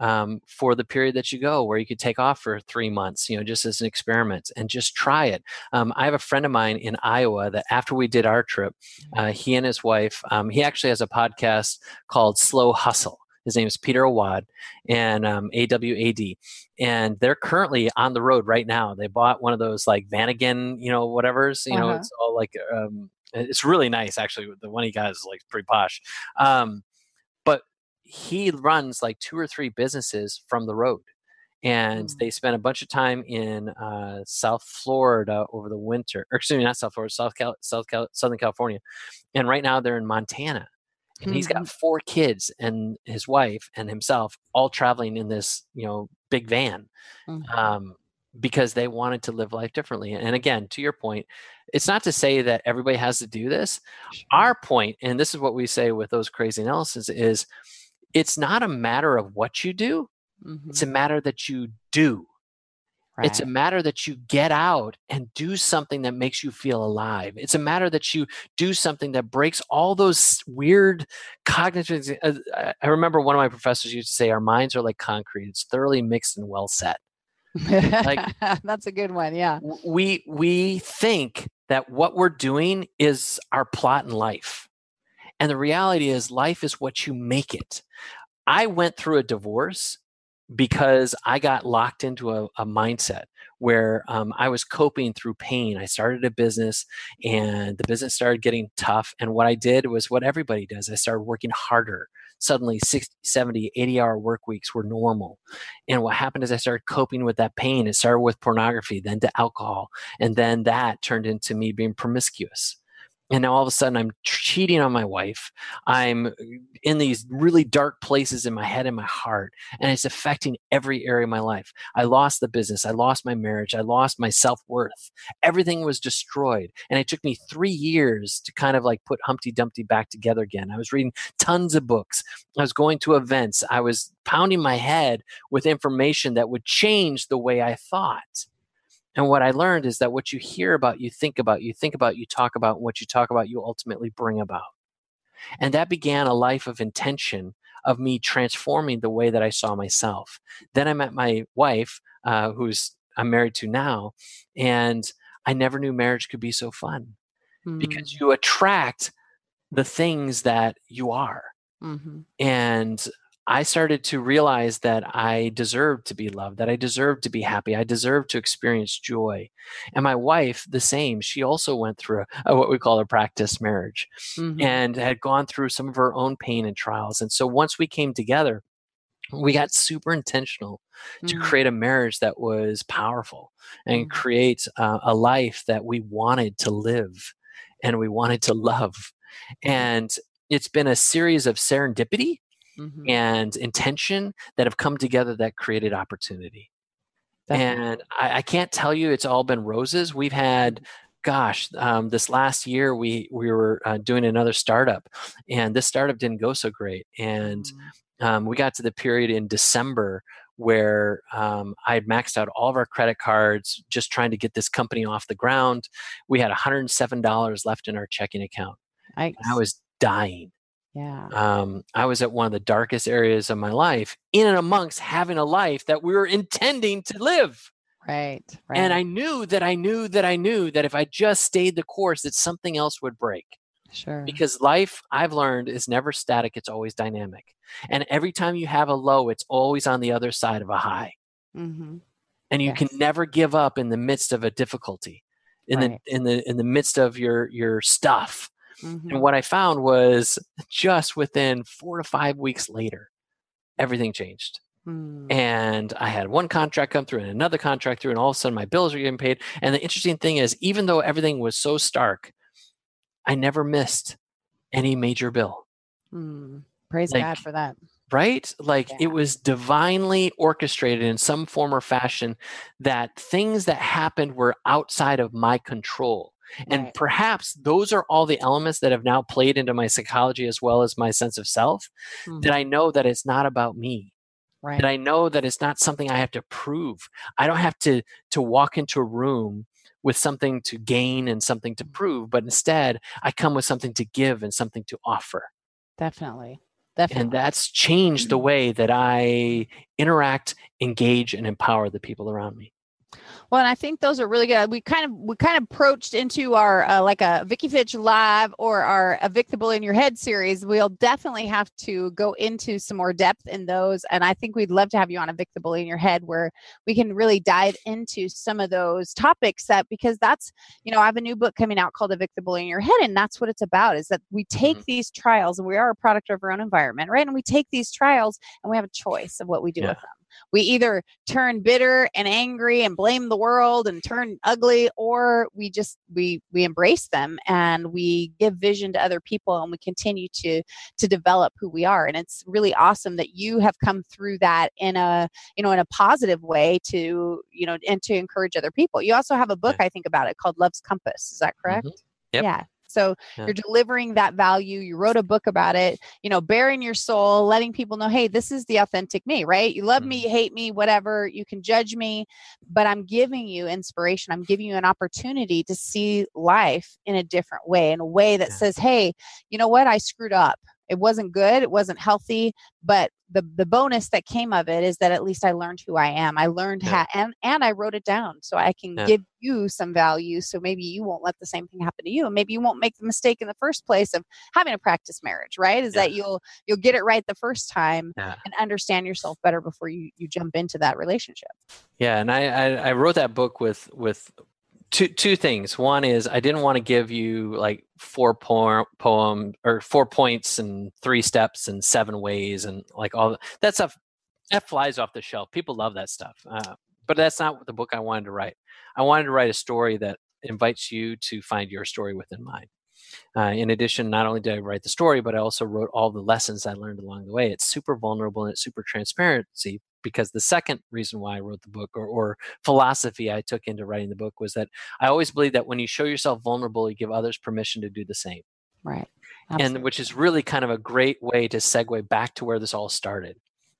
um, for the period that you go, where you could take off for three months, you know, just as an experiment and just try it. Um, I have a friend of mine in Iowa that after we did our trip, uh, he and his wife, um, he actually has a podcast called Slow Hustle. His name is Peter Awad and um, AWAD. And they're currently on the road right now. They bought one of those like Vanagon, you know, whatever's, you know, Uh-huh. it's all like, um, it's really nice actually. The one he got is like pretty posh. Um, he runs like two or three businesses from the road and Mm. they spent a bunch of time in uh, South Florida over the winter, or excuse me, not South Florida, South Cal, South Cal, Southern California, and right now they're in Montana, and he's got four kids and his wife and himself all traveling in this you know big van, Mhm. um, because they wanted to live life differently. And again, to your point, it's not to say that everybody has to do this. Our point, and this is what we say with those crazy Nelsons, is it's not a matter of what you do it's a Mhm. matter that you do It's a matter that you get out and do something that makes you feel alive. It's a matter that you do something that breaks all those weird cognitive. uh, I remember one of my professors used to say, Our minds are like concrete, it's thoroughly mixed and well set. (laughs) That's a good one. Yeah. We, we think that what we're doing is our plot in life. And the reality is, life is what you make it. I went through a divorce because I got locked into a, a mindset where um, I was coping through pain. I started a business and the business started getting tough. And what I did was what everybody does I started working harder. Suddenly, 60, 70, 80 hour work weeks were normal. And what happened is I started coping with that pain. It started with pornography, then to alcohol. And then that turned into me being promiscuous. And now all of a sudden, I'm cheating on my wife. I'm in these really dark places in my head and my heart and it's affecting every area of my life. I lost the business, I lost my marriage, I lost my self worth. Everything was destroyed. And it took me three years to kind of like put Humpty Dumpty back together again. I was reading tons of books, I was going to events, I was pounding my head with information that would change the way I thought. And what I learned is that what you hear about, you think about, you think about, you talk about, what you talk about, you ultimately bring about. And that began a life of intention of me transforming the way that I saw myself. Then I met my wife, uh, who's I'm married to now, and I never knew marriage could be so fun Mm. because you attract the things that you are. Mhm. And I started to realize that I deserved to be loved, that I deserved to be happy, I deserved to experience joy. And my wife, the same, she also went through a, what we call a practice marriage Mhm. and had gone through some of her own pain and trials. And so once we came together, we got super intentional to Mm. create a marriage that was powerful and Mhm. create uh, a life that we wanted to live and we wanted to love. And it's been a series of serendipity Mhm. and intention that have come together that created opportunity. Definitely. And I, I can't tell you it's all been roses. We've had, gosh, um, this last year we we were uh, doing another startup, and this startup didn't go so great. And Mm. um, we got to the period in December where um, I had maxed out all of our credit cards, just trying to get this company off the ground. We had $107 left in our checking account. I was dying yeah. um, I was at one of the darkest areas of my life, in and amongst having a life that we were intending to live. Right. Right. And I knew that I knew that I knew that if I just stayed the course, that something else would break. sure. Because life, I've learned, is never static, it's always dynamic. And every time you have a low, it's always on the other side of a high. hmm And you can never give up in the midst of a difficulty. In Right. the in the in the midst of your your stuff. Hmm And what I found was just within four to five weeks later, everything changed. Mm. And I had one contract come through and another contract through, and all of a sudden my bills were getting paid. And the interesting thing is, even though everything was so stark, I never missed any major bill, Mm. Praise like, God for that. right? Like Yeah. it was divinely orchestrated in some form or fashion that things that happened were outside of my control. And Right. perhaps those are all the elements that have now played into my psychology as well as my sense of self. Mhm. That I know that it's not about me. right. That I know that it's not something I have to prove. I don't have to to walk into a room with something to gain and something to prove, but instead I come with something to give and something to offer. Definitely. Definitely. And that's changed the way that I interact, engage, and empower the people around me. Well, and I think those are really good. We kind of we kind of approached into our uh, like a Vicki Fitch live or our Evict the Bully in Your Head series. We'll definitely have to go into some more depth in those, and I think we'd love to have you on Evict the Bully in Your Head, where we can really dive into some of those topics. That because that's you know I have a new book coming out called Evict the Bully in Your Head, and that's what it's about. Is that we take Mhm. these trials, and we are a product of our own environment, right? And we take these trials, and we have a choice of what we do Yeah. with them. We either turn bitter and angry and blame the world and turn ugly or we just we we embrace them and we give vision to other people and we continue to to develop who we are. And it's really awesome that you have come through that in a you know in a positive way to you know and to encourage other people. You also have a book i think about it called love's compass. Is that correct? Mhm. Yep. yeah So Yeah. you're delivering that value. You wrote a book about it, you know, bearing your soul, letting people know, hey, this is the authentic me, right? You love me, Mm-hmm. you hate me, whatever. You can judge me, but I'm giving you inspiration. I'm giving you an opportunity to see life in a different way, in a way that Yeah. says, hey, you know what? I screwed up. It wasn't good. It wasn't healthy. But the the bonus that came of it is that at least I learned who I am. I learned Yeah. how, and and I wrote it down so I can Yeah. give you some value. So maybe you won't let the same thing happen to you, and maybe you won't make the mistake in the first place of having a practice marriage. Right? Is that you'll you'll get it right the first time Yeah. and understand yourself better before you you jump into that relationship. Yeah, and I, I I wrote that book with with two two things. One is I didn't want to give you like four poem poem or four points and three steps and seven ways and like all that stuff that flies off the shelf. People love that stuff, uh, but that's not the book I wanted to write. I wanted to write a story that invites you to find your story within mine. Uh, in addition, not only did I write the story, but I also wrote all the lessons I learned along the way. It's super vulnerable and it's super transparency because the second reason why I wrote the book or, or philosophy I took into writing the book was that I always believe that when you show yourself vulnerable, you give others permission to do the same. Right. And which is really kind of a great way to segue back to where this all started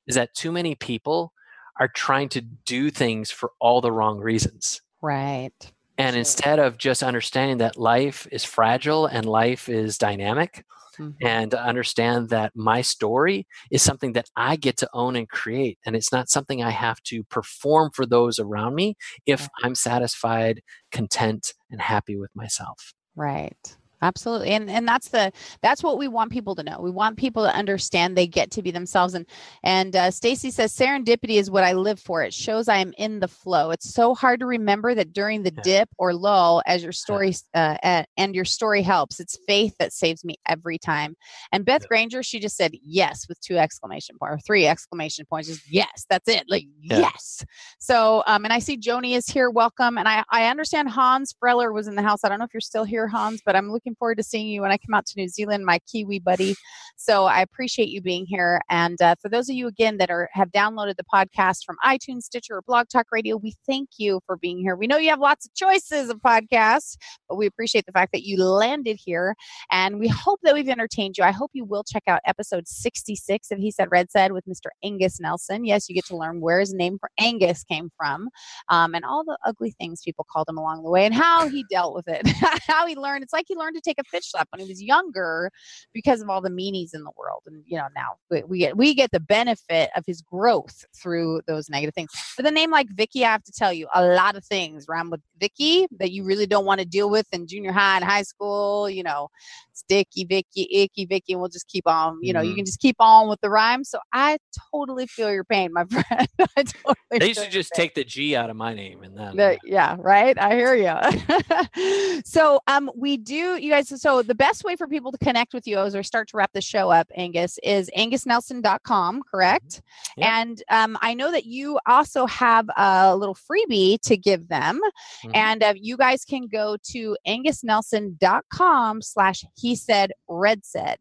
is that too many people are trying to do things for all the wrong reasons. right. And Sure. instead of just understanding that life is fragile and life is dynamic, Mhm. and to understand that my story is something that I get to own and create. And it's not something I have to perform for those around me if. I'm satisfied, content, and happy with myself. Right. Absolutely. And and that's the that's what we want people to know. We want people to understand they get to be themselves and and uh, Stacy says serendipity is what I live for. It shows I am in the flow. It's so hard to remember that during the dip or lull as your story uh, and your story helps. It's faith that saves me every time. And Beth Yeah. Granger she just said yes with two exclamation point or three exclamation points. Just yes, that's it. Like Yeah. yes. So um and I see Joni is here. Welcome. And I I understand Hans Freller was in the house. I don't know if you're still here Hans, but I'm looking forward to seeing you when I come out to New Zealand, my Kiwi buddy. So I appreciate you being here. And uh, for those of you again that are have downloaded the podcast from iTunes, Stitcher, or Blog Talk Radio, we thank you for being here. We know you have lots of choices of podcasts, but we appreciate the fact that you landed here. And we hope that we've entertained you. I hope you will check out episode 66 of He Said Red Said with Mr. Angus Nelson. Yes, you get to learn where his name for Angus came from um, and all the ugly things people called him along the way and how he dealt with it, (laughs) how he learned. It's like he learned to take a Fitch slap when he was younger because of all the meanies in the world. And you know, now we, we get we get the benefit of his growth through those negative things. With a name like Vicki, I have to tell you, a lot of things rhyme with Vicki that you really don't want to deal with in junior high and high school. You know, sticky Vicki, icky Vicki, and we'll just keep on. You know, you Mhm. can just keep on with the rhyme. So I totally feel your pain, my (laughs) friend. I totally. They should just pain. take the G out of my name and then. The- yeah, right. I hear you. (laughs) so, um, we do, you guys. So, the best way for people to connect with you as we start to wrap the show up, Angus, is angusnelson.com, correct? Yeah. And um, I know that you also have a little freebie to give them, Mhm. and uh, you guys can go to angusnelson.com slash he said red said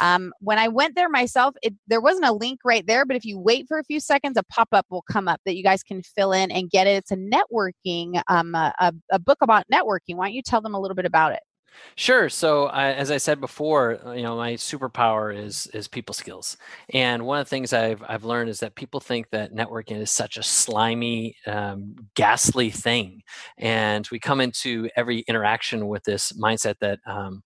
um, when i went there myself it, there wasn't a link right there but if you wait for a few seconds a pop-up will come up that you guys can fill in and get it it's a networking um, a, a, a book about networking why don't you tell them a little bit about it Sure. So, I, as I said before, uh, you know, my superpower is is people skills, and one of the things I've I've learned is that people think that networking is such a slimy, um, ghastly thing, and we come into every interaction with this mindset that um,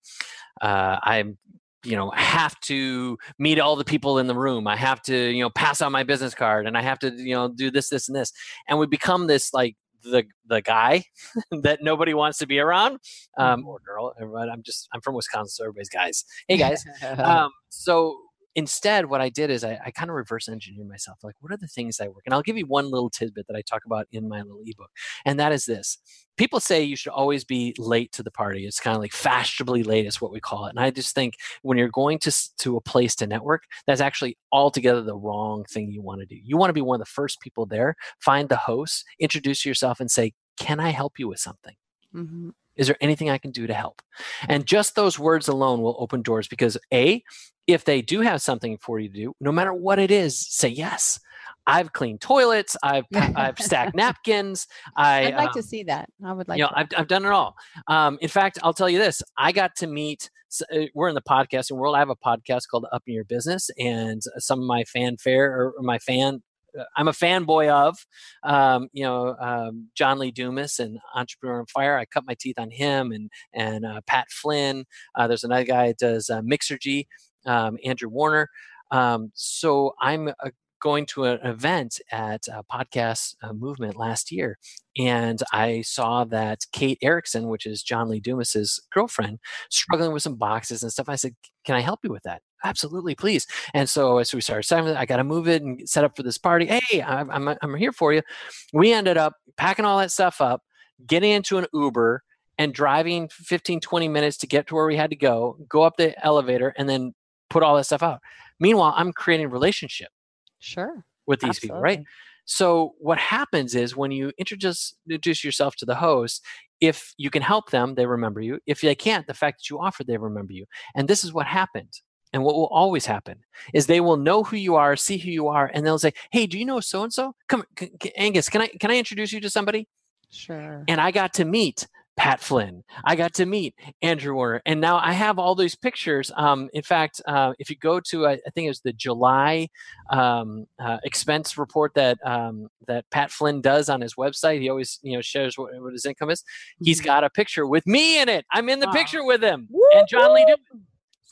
uh, I'm you know have to meet all the people in the room i have to you know pass out my business card and i have to you know do this this and this and we become this like the the guy (laughs) that nobody wants to be around um, or girl everyone i'm just i'm from wisconsin so everybody's guys. Hey guys. (laughs) Um, so instead what i did is i, I kind of reverse engineered myself like what are the things that work? And i'll give you one little tidbit that i talk about in my little ebook and that is this. People say you should always be late to the party. It's kind of like fashionably late is what we call it and i just think when you're going to to a place to network that's actually altogether the wrong thing you want to do. You want to be one of the first people there find the host introduce yourself and say can i help you with something? Mhm. Is there anything I can do to help? And just those words alone will open doors because A, if they do have something for you to do, no matter what it is, say yes. I've cleaned toilets. I've (laughs) I've stacked napkins. I I'd like um, to see that. I would like you know, to. I've, I've done it all. Um, in fact, I'll tell you this: I got to meet. uh, We're in the podcasting world. I have a podcast called Up in Your Business, and some of my fanfare or my fan. I'm a fanboy of, um, you know, um, John Lee Dumas and Entrepreneur on Fire. I cut my teeth on him and and uh, Pat Flynn. Uh, there's another guy that does uh, Mixergy, um, Andrew Warner. Um, so I'm uh, going to an event at podcast uh, movement last year and I saw that Kate Erickson, which is John Lee Dumas's girlfriend, struggling with some boxes and stuff. I said, "Can I help you with that?" Absolutely, please. And so as we started saying, I got to move it and set up for this party. Hey, I'm, I'm I'm here for you. We ended up packing all that stuff up, getting into an Uber and driving 15 20 minutes to get to where we had to go go up the elevator and then put all that stuff out meanwhile i'm creating relationship sure. with these people right so what happens is when you introduce introduce yourself to the host, if you can help them, they remember you. If they can't, the fact that you offered, they remember you. And this is what happened. And what will always happen is they will know who you are, see who you are, and they'll say, "Hey, do you know so and so? Come, c- Angus, can I can I introduce you to somebody?" Sure. And I got to meet Pat Flynn. I got to meet Andrew Warner, and now I have all these pictures. Um, in fact, uh, if you go to, I I think it was the July um, uh, expense report that um, that Pat Flynn does on his website, he always you know shares what, what his income is. He's got a picture with me in it. I'm in the Wow. picture with him and John Lee.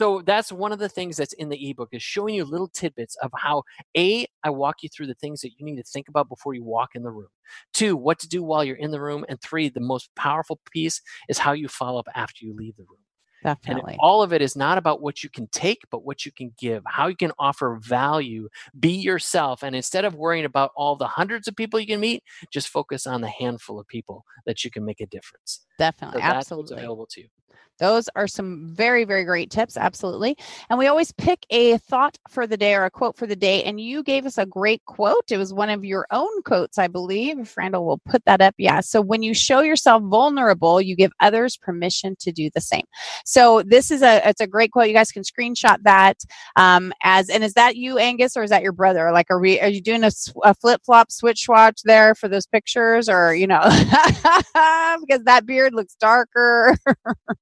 So that's one of the things that's in the ebook is showing you little tidbits of how a I walk you through the things that you need to think about before you walk in the room. Two, what to do while you're in the room, and three, the most powerful piece is how you follow up after you leave the room. And Definitely. all of it is not about what you can take, but what you can give, how you can offer value, be yourself. And instead of worrying about all the hundreds of people you can meet, just focus on the handful of people that you can make a difference. Definitely. what's Absolutely. available to you. Those are some very, very great tips. Absolutely. And we always pick a thought for the day or a quote for the day. And you gave us a great quote. It was one of your own quotes, I believe. If Randall will put that up. Yeah. So when you show yourself vulnerable, you give others permission to do the same. So this is a it's a great quote. You guys can screenshot that um, as and is that you, Angus, or is that your brother? Like, are we are you doing a flip flop switch swatch there for those pictures, or you know, (laughs) because that beard looks darker, (laughs)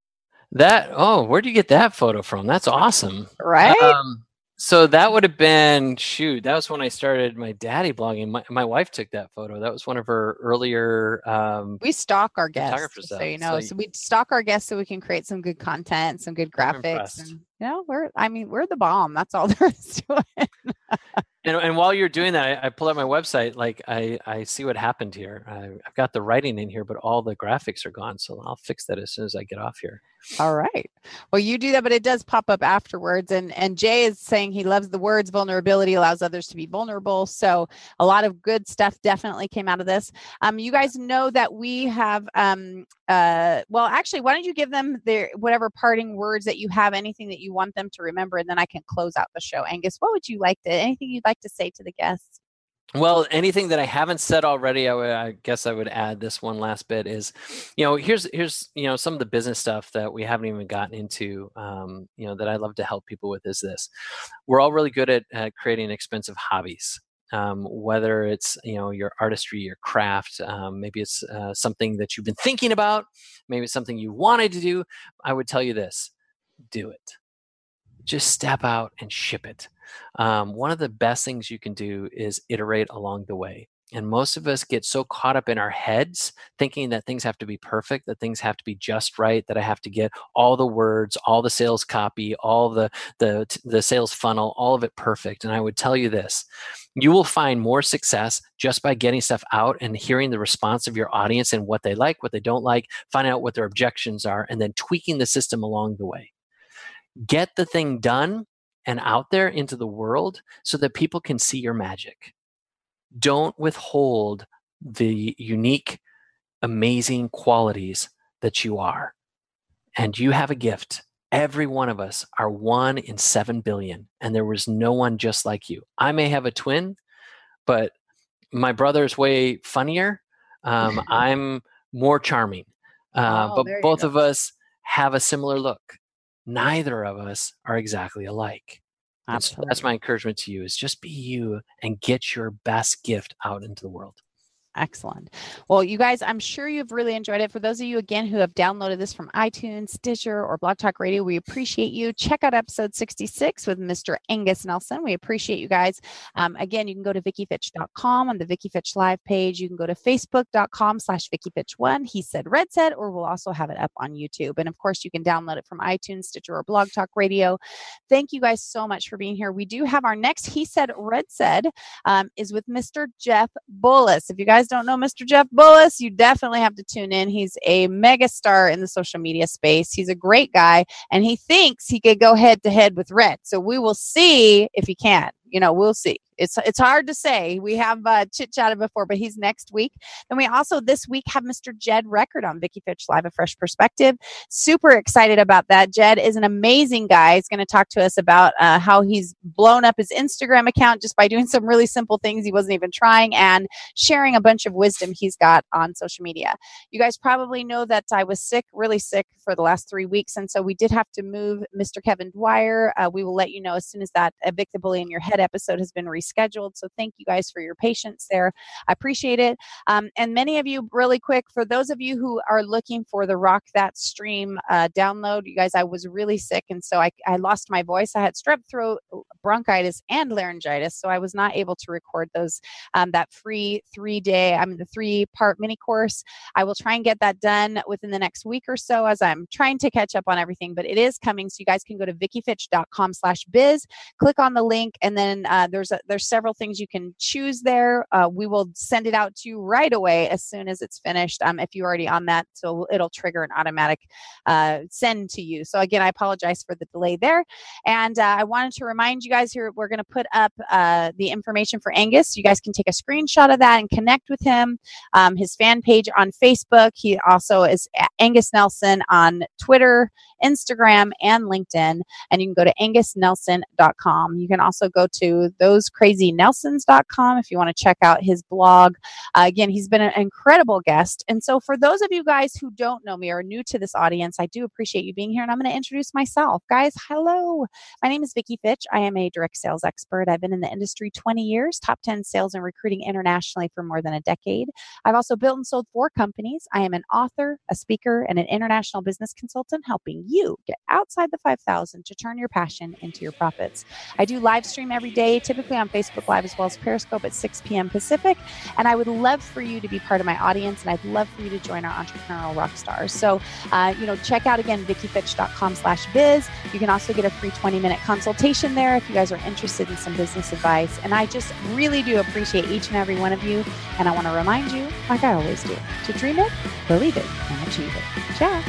That oh, where do you get that photo from? That's awesome. right? Um, so that would have been shoot. That was when I started my daddy blogging. My, my wife took that photo. That was one of her earlier. Um, we stalk our guests, so you know. So So, we stalk our guests so we can create some good content, some good graphics, and you know, we're I mean, we're the bomb. That's all (laughs) there is to it. and, and while you're doing that, I, I pull up my website. Like I, I see what happened here. I, I've got the writing in here, but all the graphics are gone. So I'll fix that as soon as I get off here. All right. Well, you do that, but it does pop up afterwards. And and Jay is saying he loves the words vulnerability allows others to be vulnerable. So a lot of good stuff definitely came out of this. Um, you guys know that we have um uh well actually why don't you give them their whatever parting words that you have, anything that you want them to remember, and then I can close out the show. Angus, what would you like to anything you'd like to say to the guests? Well, anything that I haven't said already, I would, I guess I would add this one last bit is, you know, here's here's you know some of the business stuff that we haven't even gotten into, um, you know, that I love to help people with is this. We're all really good at, at creating expensive hobbies. Um, whether it's you know your artistry, your craft, um, maybe it's uh, something that you've been thinking about, maybe it's something you wanted to do. I would tell you this: do it. Just step out and ship it um, one of the best things you can do is iterate along the way. And most of us get so caught up in our heads thinking that things have to be perfect, that things have to be just right, that I have to get all the words, all the sales copy, all the the the sales funnel, all of it perfect. And I would tell you this, you will find more success just by getting stuff out and hearing the response of your audience and what they like, what they don't like, finding out what their objections are and then tweaking the system along the way. Get the thing done and out there into the world so that people can see your magic. Don't withhold the unique, amazing qualities that you are. And you have a gift. Every one of us are one in seven billion, and there was no one just like you. I may have a twin, but my brother's way funnier. Um, (laughs) I'm more charming. Uh, Oh, but both of us have a similar look. Neither of us are exactly alike. That's, that's my encouragement to you is just be you and get your best gift out into the world. Excellent. Well, you guys, I'm sure you've really enjoyed it. For those of you, again, who have downloaded this from iTunes, Stitcher, or Blog Talk Radio, we appreciate you. Check out episode 66 with Mr. Angus Nelson. We appreciate you guys. Um, again, you can go to VickiFitch.com on the Vicki Fitch live page. You can go to Facebook.com slash VickiFitch1. He said, Red said, or we'll also have it up on YouTube. And of course, you can download it from iTunes, Stitcher, or Blog Talk Radio. Thank you guys so much for being here. We do have our next He Said, Red Said um, is with Mr. Jeff Bullas. If you guys guys don't know Mr. Jeff Bullas, you definitely have to tune in. He's a mega star in the social media space. He's a great guy, and he thinks he could go head to head with Red. So we will see if he can. You know, we'll see it's it's hard to say. We have uh, chit chatted before, but he's next week. And we also this week have Mr. Jed Record on Vicki Fitch Live, a fresh perspective. Super excited about that. Jed is an amazing guy. He's going to talk to us about uh, how he's blown up his Instagram account just by doing some really simple things he wasn't even trying and sharing a bunch of wisdom he's got on social media. You guys probably know that I was sick, really sick for the last three weeks, and so we did have to move Mr. Kevin Dwyer. Uh, we will let you know as soon as that Evict the Bully in Your Head episode has been rescheduled. So thank you guys for your patience there. I appreciate it. Um, and many of you, really quick, for those of you who are looking for the Rock That Dream uh, download, you guys, I was really sick. And so I, I lost my voice. I had strep throat, bronchitis, and laryngitis. So I was not able to record those, um, that free three day, I mean, the three part mini course. I will try and get that done within the next week or so as I'm trying to catch up on everything, but it is coming. So you guys can go to vickifitch.com slash biz, click on the link, and then uh, there's a, there's several things you can choose there. Uh, we will send it out to you right away as soon as it's finished. Um, if you're already on that, so it'll trigger an automatic uh, send to you. So again, I apologize for the delay there. And uh, I wanted to remind you guys here, we're going to put up uh, the information for Angus. You guys can take a screenshot of that and connect with him. Um, his fan page on Facebook. He also is Angus Nelson on Twitter, Instagram, and LinkedIn. And you can go to angusnelson.com. You can also go to those crazy crazynelsons.com if you want to check out his blog. Uh, again, he's been an incredible guest. And so, for those of you guys who don't know me or new to this audience, I do appreciate you being here. And I'm going to introduce myself. Guys, hello. My name is Vicki Fitch. I am a direct sales expert. I've been in the industry 20 years, top 10 sales and recruiting internationally for more than a decade. I've also built and sold four companies. I am an author, a speaker, and an international business consultant helping you get outside the 5,000 to turn your passion into your profits. I do live stream every day, typically on Facebook Live as well as Periscope at 6 p.m. Pacific. And I would love for you to be part of my audience and I'd love for you to join our entrepreneurial rock stars. So, uh, you know, check out again, vickifitch.com slash biz. You can also get a free 20 minute consultation there if you guys are interested in some business advice. And I just really do appreciate each and every one of you. And I want to remind you, like I always do, to dream it, believe it, and achieve it. Ciao.